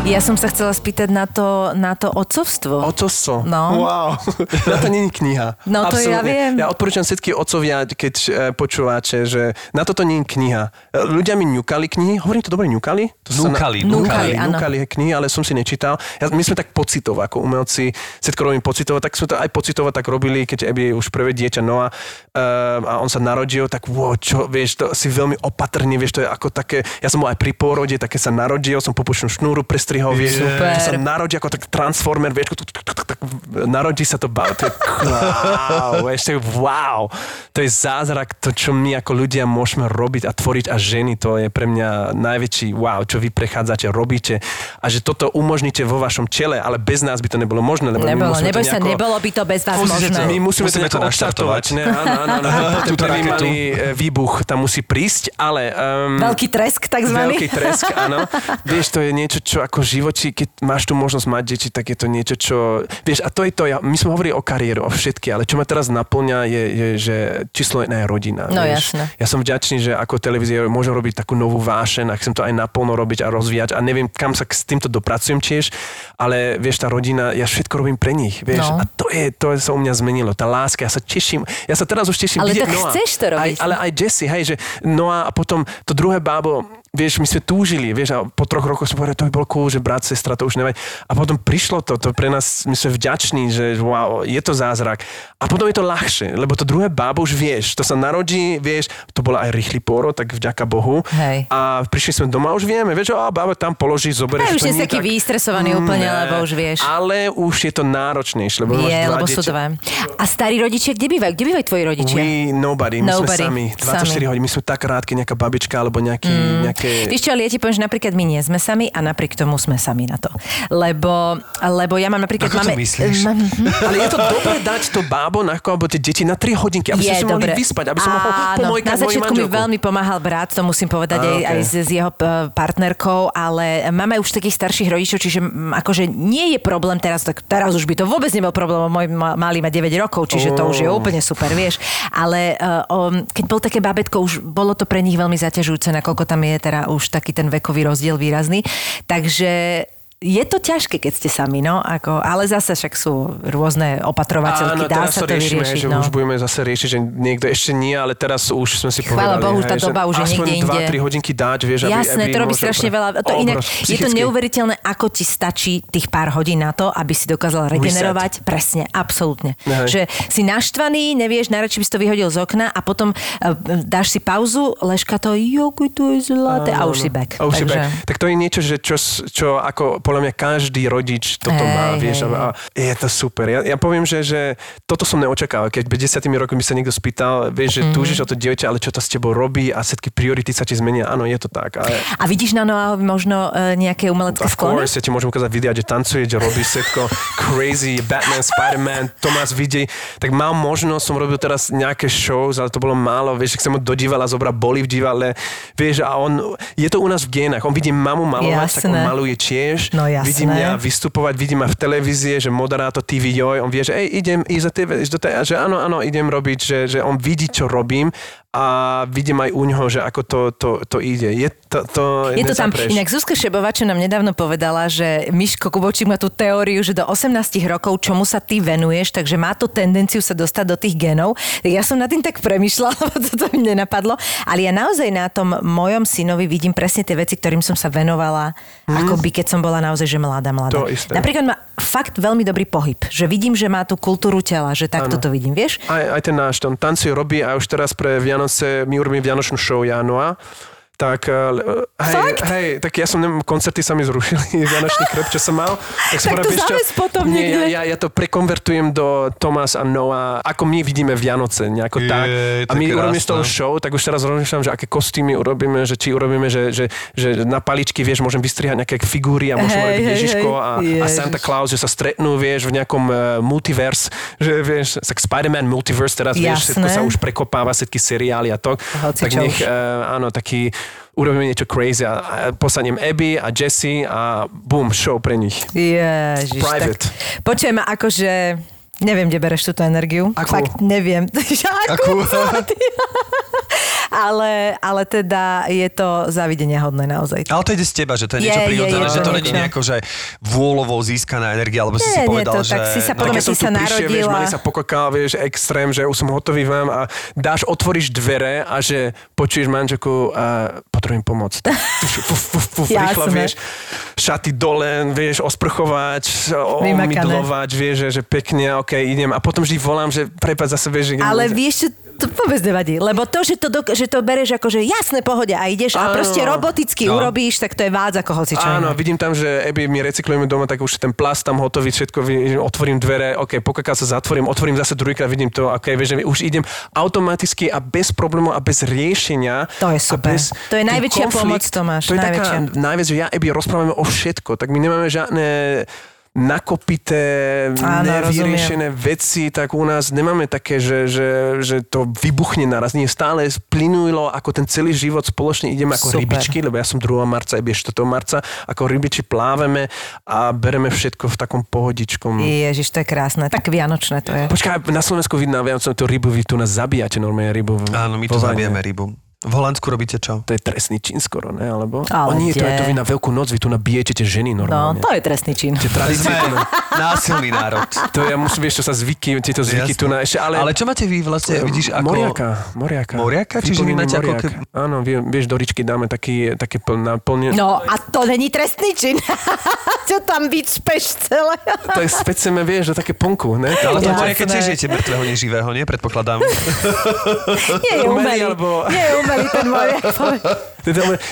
Ja som sa chcela spýtať na to, na to otcovstvo. Otcovstvo. No. Wow. Na to není kniha. No to ja viem. Ja odporúčam všetky otcovia, keď e, počúvate, že na toto nie je kniha. E, Ľudia mi ňukali knihy, hovorím to dobre, ňukali? To Núkali, na... núkali, áno. núkali knihy, ale som si nečítal. Ja, my sme tak pocitovo, ako umelci, všetko robím pocitovo, tak sme to aj pocitovo tak robili, keď Ebi už prvé dieťa Noa uh, a on sa narodil, tak wow, čo, vieš, to si veľmi opatrne, vieš, to je ako také, ja som bol aj pri pôrode, také sa narodil, som popučnú šnúru prestrihol, vieš, Super. to sa narodí ako tak transformer, vieš, tak, tak, tak, tak, narodí sa to bav, to je wow, je wow, to je zázrak, to, čo my ako ľudia môžeme robiť a tvoriť a ženy, to je pre mňa najväčší wow, čo vy prechádzate, robíte a že toto umožníte vo vašom čele, ale bez nás by to nebolo možné, lebo my Nebolo, musíme neboj to sa, nejako... nebolo by to bez vás Pozrite možné. to. My musíme, Musíme to to nejako naštartovať. Ne? Áno, áno, áno. Malý e, výbuch tam musí prísť, ale... Um, Veľký tresk, takzvaný. Veľký tresk, áno. Vieš, to je niečo, čo ako v živote, keď máš tu možnosť mať deti, tak je to niečo, čo... Vieš, a to je to, ja, my sme hovorili o kariéru, o všetky, ale čo ma teraz naplňa je, je že číslo jedna je rodina. No, vieš. jasné. Ja som vďačný, že ako televízia môžem robiť takú novú vášen a chcem to aj naplno robiť a rozvíjať a neviem, kam sa s týmto dopracujem tiež, ale vieš, tá rodina, ja všetko robím pre nich, vieš, No. a to je, to sa u mňa zmenilo, tá láska, ja sa teším, ja sa teraz už teším Ale vidieť tak Noa. chceš to robiť. Aj, ale aj Jesse, hej, že Noa a potom to druhé bábo, vieš, my sme túžili, vieš, a po troch rokoch sme povedali, to by bolo cool, že brat, sestra, to už nevadí. A potom prišlo to, to pre nás, my sme vďační, že wow, je to zázrak. A potom je to ľahšie, lebo to druhé bábo už vieš, to sa narodí, vieš, to bola aj rýchly pôrod, tak vďaka Bohu. Hej. A prišli sme doma, už vieme, vieš, a bába tam položí, zoberieš. Aj už nie nie taký tak- vystresovaný úplne, Ne, lebo už vieš. Ale už je to náročnejšie, lebo Je, lebo sú dva. A starí rodičia, kde bývajú? Kde bývajú tvoji rodičia? We nobody, my Nobody, sme sami. 24 sami. hodín, my sme tak rád, keď nejaká babička alebo nejaký, mm. Nejaké... Vieš čo, ale ja ti poviem, že napríklad my nie sme sami a napriek tomu sme sami na to. Lebo, lebo ja mám napríklad... Ako to máme, myslíš? Mám, Ale je to dobré dať to bábo na alebo tie deti na 3 hodinky, aby sme je si mohli dobre. vyspať, aby som mohol pomojkať Na začiatku mi veľmi pomáhal brat, to musím povedať Á, aj, okej. aj s, s jeho eh, partnerkou, ale máme už takých starších rodičov, čiže akože nie je problém teraz, tak teraz už by to vôbec nebol problém, môj ma- malý má 9 rokov, čiže to už je úplne super, vieš. Ale um, keď bol také bábetko, už bolo to pre nich veľmi zaťažujúce, nakoľko tam je teda už taký ten vekový rozdiel výrazný. Takže je to ťažké, keď ste sami, no, ako, ale zase však sú rôzne opatrovateľky, Áno, dá sa to to riešime, vyriešiť, že no. už budeme zase riešiť, že niekto ešte nie, ale teraz už sme si Chvála povedali. Bohu, hej, tá doba už je niekde inde. 2-3 hodinky dáť, vieš, aby, Jasné, aby to robí strašne pre- veľa. To inak, obrovské, je to psychicky. neuveriteľné, ako ti stačí tých pár hodín na to, aby si dokázal regenerovať. Presne, absolútne. Hej. Že si naštvaný, nevieš, najradšej by si to vyhodil z okna a potom uh, dáš si pauzu, leška to, jokuj, to je zlaté a už si back. A už si Takže- back. Tak to je niečo, že čo, čo ako podľa mňa každý rodič toto Hej, má, vieš, hej. a, je to super. Ja, ja poviem, že, že toto som neočakával. Keď by desiatými rokmi by sa niekto spýtal, vieš, že Mhm. túžiš o to dieťa, ale čo to s tebou robí a všetky priority sa ti zmenia. Áno, je to tak. A, A vidíš na Noáhovi možno uh, nejaké umelecké Of sklony? course, ja ti môžem ukázať videa, že tancuje, že robí všetko crazy, Batman, Spider-Man, Tomás vidí. Tak mal možnosť, som robil teraz nejaké shows, ale to bolo málo, vieš, ak som ho do divadla zobral, boli v divadle, vieš, a on, je to u nás v génach, on vidí mamu malovať, tak on maluje tiež. No jasné. Vidí mňa vystupovať, vidí ma v televízie, že moderátor TV Joj, on vie, že ej, idem ísť do tej, že áno, áno, idem robiť, že, že on vidí, čo robím a vidím aj u ňoho, že ako to, to, to ide. Je to, to Je to tam. Inak Zuzka Šebová, čo nám nedávno povedala, že Miško Kubočík má tú teóriu, že do 18 rokov, čomu sa ty venuješ, takže má to tendenciu sa dostať do tých genov. Ja som nad tým tak premyšľala, lebo toto mi nenapadlo. Ale ja naozaj na tom mojom synovi vidím presne tie veci, ktorým som sa venovala, mm. ako by keď som bola naozaj že mladá, mladá. To isté. Napríklad má fakt veľmi dobrý pohyb, že vidím, že má tú kultúru tela, že takto to vidím, vieš? Aj, aj ten náš, tam tancuje, robí a už teraz pre Vianoce, my urobíme Vianočnú show Janoa. Tak, eh, hej, Fakt? hej, tak ja som, neviem, koncerty sa mi zrušili, Vianočný krb, čo som mal. Tak, som Tak to záves potom nie, niekde. ja, ja, ja to prekonvertujem do Tomás a Noah, ako my vidíme Vianoce, nejako Je, tak. A my urobíme z toho show, tak už teraz rozmýšľam, že aké kostýmy urobíme, že či urobíme, že, že, že na paličky, vieš, môžem vystrihať nejaké figúry a môžem Hej, urobiť hej, Ježiško hej. a, a Ježiš. Santa Claus, že sa stretnú, vieš, v nejakom uh, multiverse, že vieš, tak Spider-Man multiverse teraz, vieš, všetko Jasné. sa už prekopáva, všetky seriály a to. Hoci tak nech, uh, áno, taký urobíme niečo crazy a, a Abby a Jesse a boom, show pre nich. Ježiš, Private. tak počujem, akože neviem, kde bereš túto energiu. Akú? Fakt neviem. Akú? ale, ale teda je to zavidenia hodné naozaj. Ale to ide z teba, že to je, Je, niečo prirodzené, že to není nejako, že vôľovo získaná energia, alebo si Nie, si nie, povedal, to že... tak si sa no, si sa prišiel, vieš, narodila. mali sa pokokal, vieš, extrém, že už som hotový vám a dáš, otvoríš dvere a že počuješ manželku a potrebujem pomoc. Tak, fuf, fuf, fuf, fuf, rýchlo, vieš, šaty dole, vieš, osprchovať, omydlovať, vieš, že, že pekne, ok, idem. A potom vždy volám, že prepáč zase, vieš, že... Ale vieš čo, to vôbec nevadí. Lebo to, že to, dok- že to bereš ako, že jasné pohode a ideš a Áno. proste roboticky No. urobíš, tak to je vádza ako hoci čo Áno, vidím tam, že Eby my recyklujeme doma, tak už ten plast tam hotový, všetko, otvorím dvere, ok, pokaká sa zatvorím, otvorím zase druhýkrát, vidím to, ok, vieš, že už idem automaticky a bez problémov a bez riešenia. To je a super. bez To je najväčšia pomoc, Tomáš, To je najväčšia. taká najviac, že ja Eby rozprávame o všetko, tak my nemáme žiadne nakopité, Áno, nevyriešené veci, tak u nás nemáme také, že, že, že to vybuchne naraz. Nie, stále plynulo, ako ten celý život spoločne ideme ako Super. rybičky, lebo ja som 2. marca, Ebi je 4. marca, ako rybiči plávame a bereme všetko v takom pohodičkom. Ježiš, to je krásne. Tak vianočné to je. Počkaj, na Slovensku vidno viac tú rybu, vy tu nás zabíjate normálne rybu. Áno, my tu zabijeme rybu. V Holandsku robíte čo? To je trestný čin skoro, ne? Alebo? Ale o nie, to je to vy na veľkú noc, vy tu nabijete tie ženy No, normálne. to je trestný čin. Tie tradície, na- násilný národ. to ja musím, vieš, čo sa zvyky, tieto zvyky Jasné. tu na ešte, ale... Ale čo máte vy vlastne, vidíš, ako... Moriaka, moriaka. Moriaka? Čiže vy máte ako keby- Áno, vie, vieš, do ričky dáme taký, také pln- naplne... No a to není trestný čin. čo tam vyčpeš celé. To je speceme, vieš, do také plnku, ne? Ale to. Moriaka tiež jete mŕtvého, neživého, nie? Predpokladám. Nie je Umelý, umelý. alebo- Nie je umelý ten môj.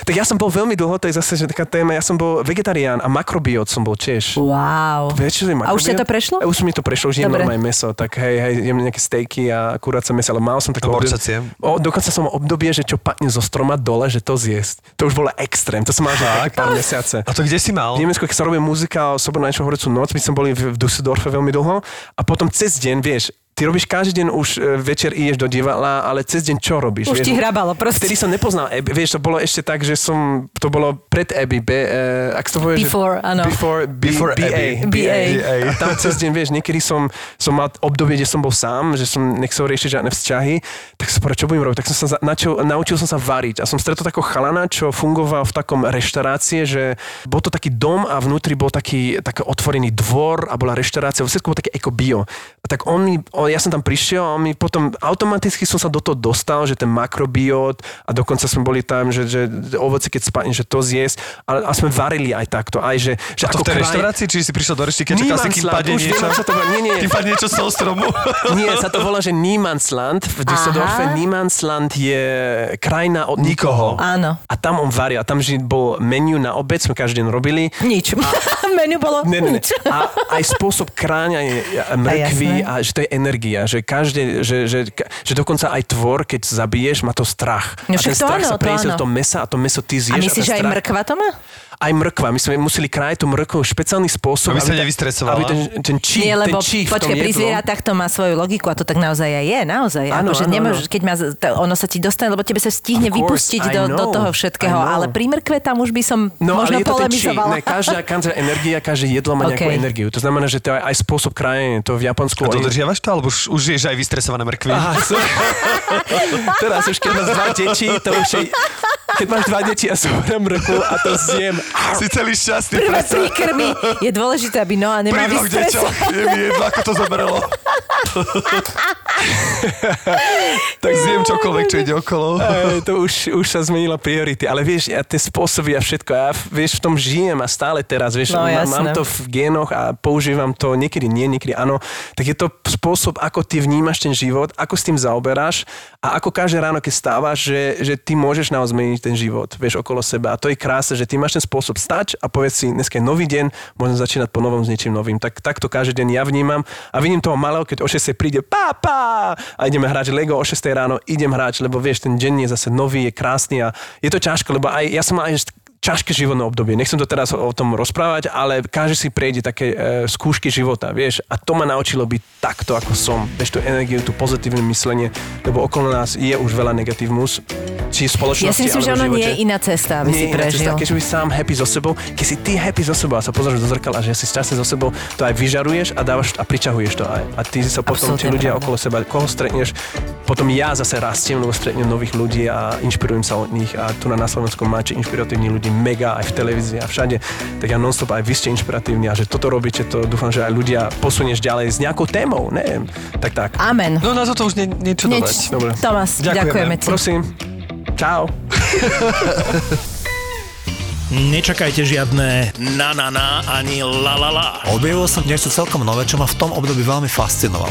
Tak ja som bol veľmi dlho, to je zase že taká téma, ja som bol vegetarián a makrobiot som bol tiež. Wow. Vieš, čo je A už ťa makrobiot? to prešlo? Už mi to prešlo, už jem normálne meso, tak hej, hej, jem nejaké stejky a kuráce meso, ale mal som také borčacie? O, dokonca som obdobie, že čo padne zo stroma dole, že to zjesť. To už bolo extrém, to som mal že také pár mesiace. A to kde si mal? V Nemecku, keď sa robil muzikál Soboru na horúcu noc, my sme boli v, v Düsseldorfe veľmi dlho a potom cez deň, vieš, ty robíš každý deň už e, večer ideš do divadla, ale cez deň čo robíš? Už vieš? ti hrabalo proste. Vtedy som nepoznal Abby, vieš, to bolo ešte tak, že som, to bolo pred Abby, be, uh, ak to povie, Before, áno. Before, B, Before BA, Abby. BA. A tam cez deň, vieš, niekedy som, som mal obdobie, kde som bol sám, že som nechcel riešiť žiadne vzťahy, tak som povedal, čo budem robiť? Tak som sa za, načal, naučil som sa variť a som stretol takého chalana, čo fungoval v takom reštaurácie, že bol to taký dom a vnútri bol taký, taký otvorený dvor a bola reštaurácia, všetko bolo také eko bio. A tak on mi, on, ja som tam prišiel a mi potom automaticky som sa do toho dostal, že ten makrobiot a dokonca sme boli tam, že, že ovoce, keď spadne, že to zjesť. A, a sme varili aj takto. Aj, že, že A to v tej kraj- reštaurácii, či si prišiel do keď čakal si, kým padne niečo? ako sa to volá. Nie, nie. Kým padne niečo z toho stromu? Nie, sa to volá, že Niemandsland. V Düsseldorfe. Niemandsland je krajina od nikoho. Áno. A tam on varil. A tam že bol menu na obed, sme každý deň robili. Nič. Menu bolo Ne, ne, ne. nič. A aj spôsob kráňa mrkvy jasné. a, že to je energia, že každé, že, že, že dokonca aj tvor, keď zabiješ, má to strach. No a ten strach áno, sa preniesie do toho mesa a to meso ty zješ. A myslíš, že aj strach- mrkva to má? Aj mrkva. My sme museli krájať tú mrkvu v špeciálny spôsob. Aby sa ta- nevystresovala. Aby ten, ten čí, Nie, lebo ten čí počkaj, pri zvieratách to má svoju logiku a to tak naozaj aj je, naozaj. Áno, Akože áno, nemôžeš, keď má, to, ono sa ti dostane, lebo tebe sa stihne course, vypustiť do, do toho všetkého, ale pri mrkve tam už by som No, možno ale je to ten čí. polemizovala. Ne, každá, každá energia, každé jedlo má nejakú OK. energiu. To znamená, že to je aj spôsob krajenia. To v Japonsku... A dodržiavaš to, alebo už, už ješ aj vystresované mrkvy? Aha. Teraz už keď dva deti, to už je... Keď máš dva deti a zoberiem mrkvu a to zjem. Si celý šťastný. Prvé príkrmy. Je dôležité, aby Noa nemal Príbeh vystres. dečo, je mi jedno, ako to zoberelo. tak zjem čokoľvek, čo ide okolo. Ej, to už, už sa zmenila priority, ale vieš, ja tie spôsoby a všetko, ja vieš, v tom žijem a stále teraz, vieš, No, mám to v génoch a používam to, niekedy nie, niekedy áno, tak je to spôsob, ako ty vnímaš ten život, ako s tým zaoberáš a ako každé ráno, keď stávaš, že, že ty môžeš naozaj zmeniť ten život, vieš, okolo seba. A to je krásne, že ty máš ten spôsob stať a povedz si, dneska je nový deň, môžem začínať po novom s niečím novým, tak takto každý deň ja vnímam a vidím toho malého, keď o 6 príde, pápa a ideme hrať Lego o 6 ráno, idem hrať, lebo vieš, ten deň je zase nový, je krásny a je to ťažko, lebo aj ja som aj ťažké životné obdobie. Nechcem to teraz o tom rozprávať, ale každý si prejde také e, skúšky života, vieš, a to ma naučilo byť takto, ako som. Vieš, tú energiu, tú pozitívne myslenie, lebo okolo nás je už veľa negatívmus, či spoločnosti, Ja si myslím, že ono nie je iná cesta, aby Nie si je iná prežil. Cesta, keď si sám happy so sebou, keď si ty happy so sebou a sa pozrieš do zrkadla, že si šťastný so sebou, to aj vyžaruješ a dávaš a priťahuješ to aj. A ty sa potom, Absolútne tí ľudia pravda. okolo seba, koho stretneš, potom ja zase rastiem, lebo stretnem nových ľudí a inšpirujem sa od nich a tu na, Slovensku máte inšpiratívni ľudí mega aj v televízii a všade, tak ja nonstop aj vy ste inšpiratívni a že toto robíte, to dúfam, že aj ľudia posunieš ďalej s nejakou témou, neviem, tak tak. Amen. No na toto už nie, niečo dodať. Nieč, Dobre. Tomás, Ďakujeme. ďakujeme ti. Prosím, čau. Nečakajte žiadne na na na ani la la la. Objavil som niečo celkom nové, čo ma v tom období veľmi fascinovalo.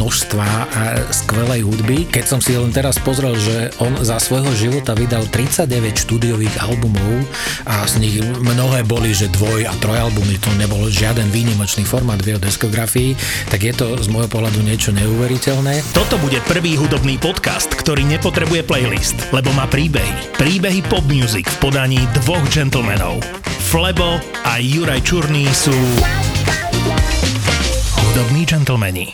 množstva a skvelej hudby. Keď som si len teraz pozrel, že on za svojho života vydal 39 štúdiových albumov a z nich mnohé boli, že dvoj a trojalbumy, to nebol žiaden výnimočný formát v jeho diskografii, tak je to z môjho pohľadu niečo neuveriteľné. Toto bude prvý hudobný podcast, ktorý nepotrebuje playlist, lebo má príbehy. Príbehy pop music v podaní dvoch gentlemanov. Flebo a Juraj Čurný sú hudobní gentlemani.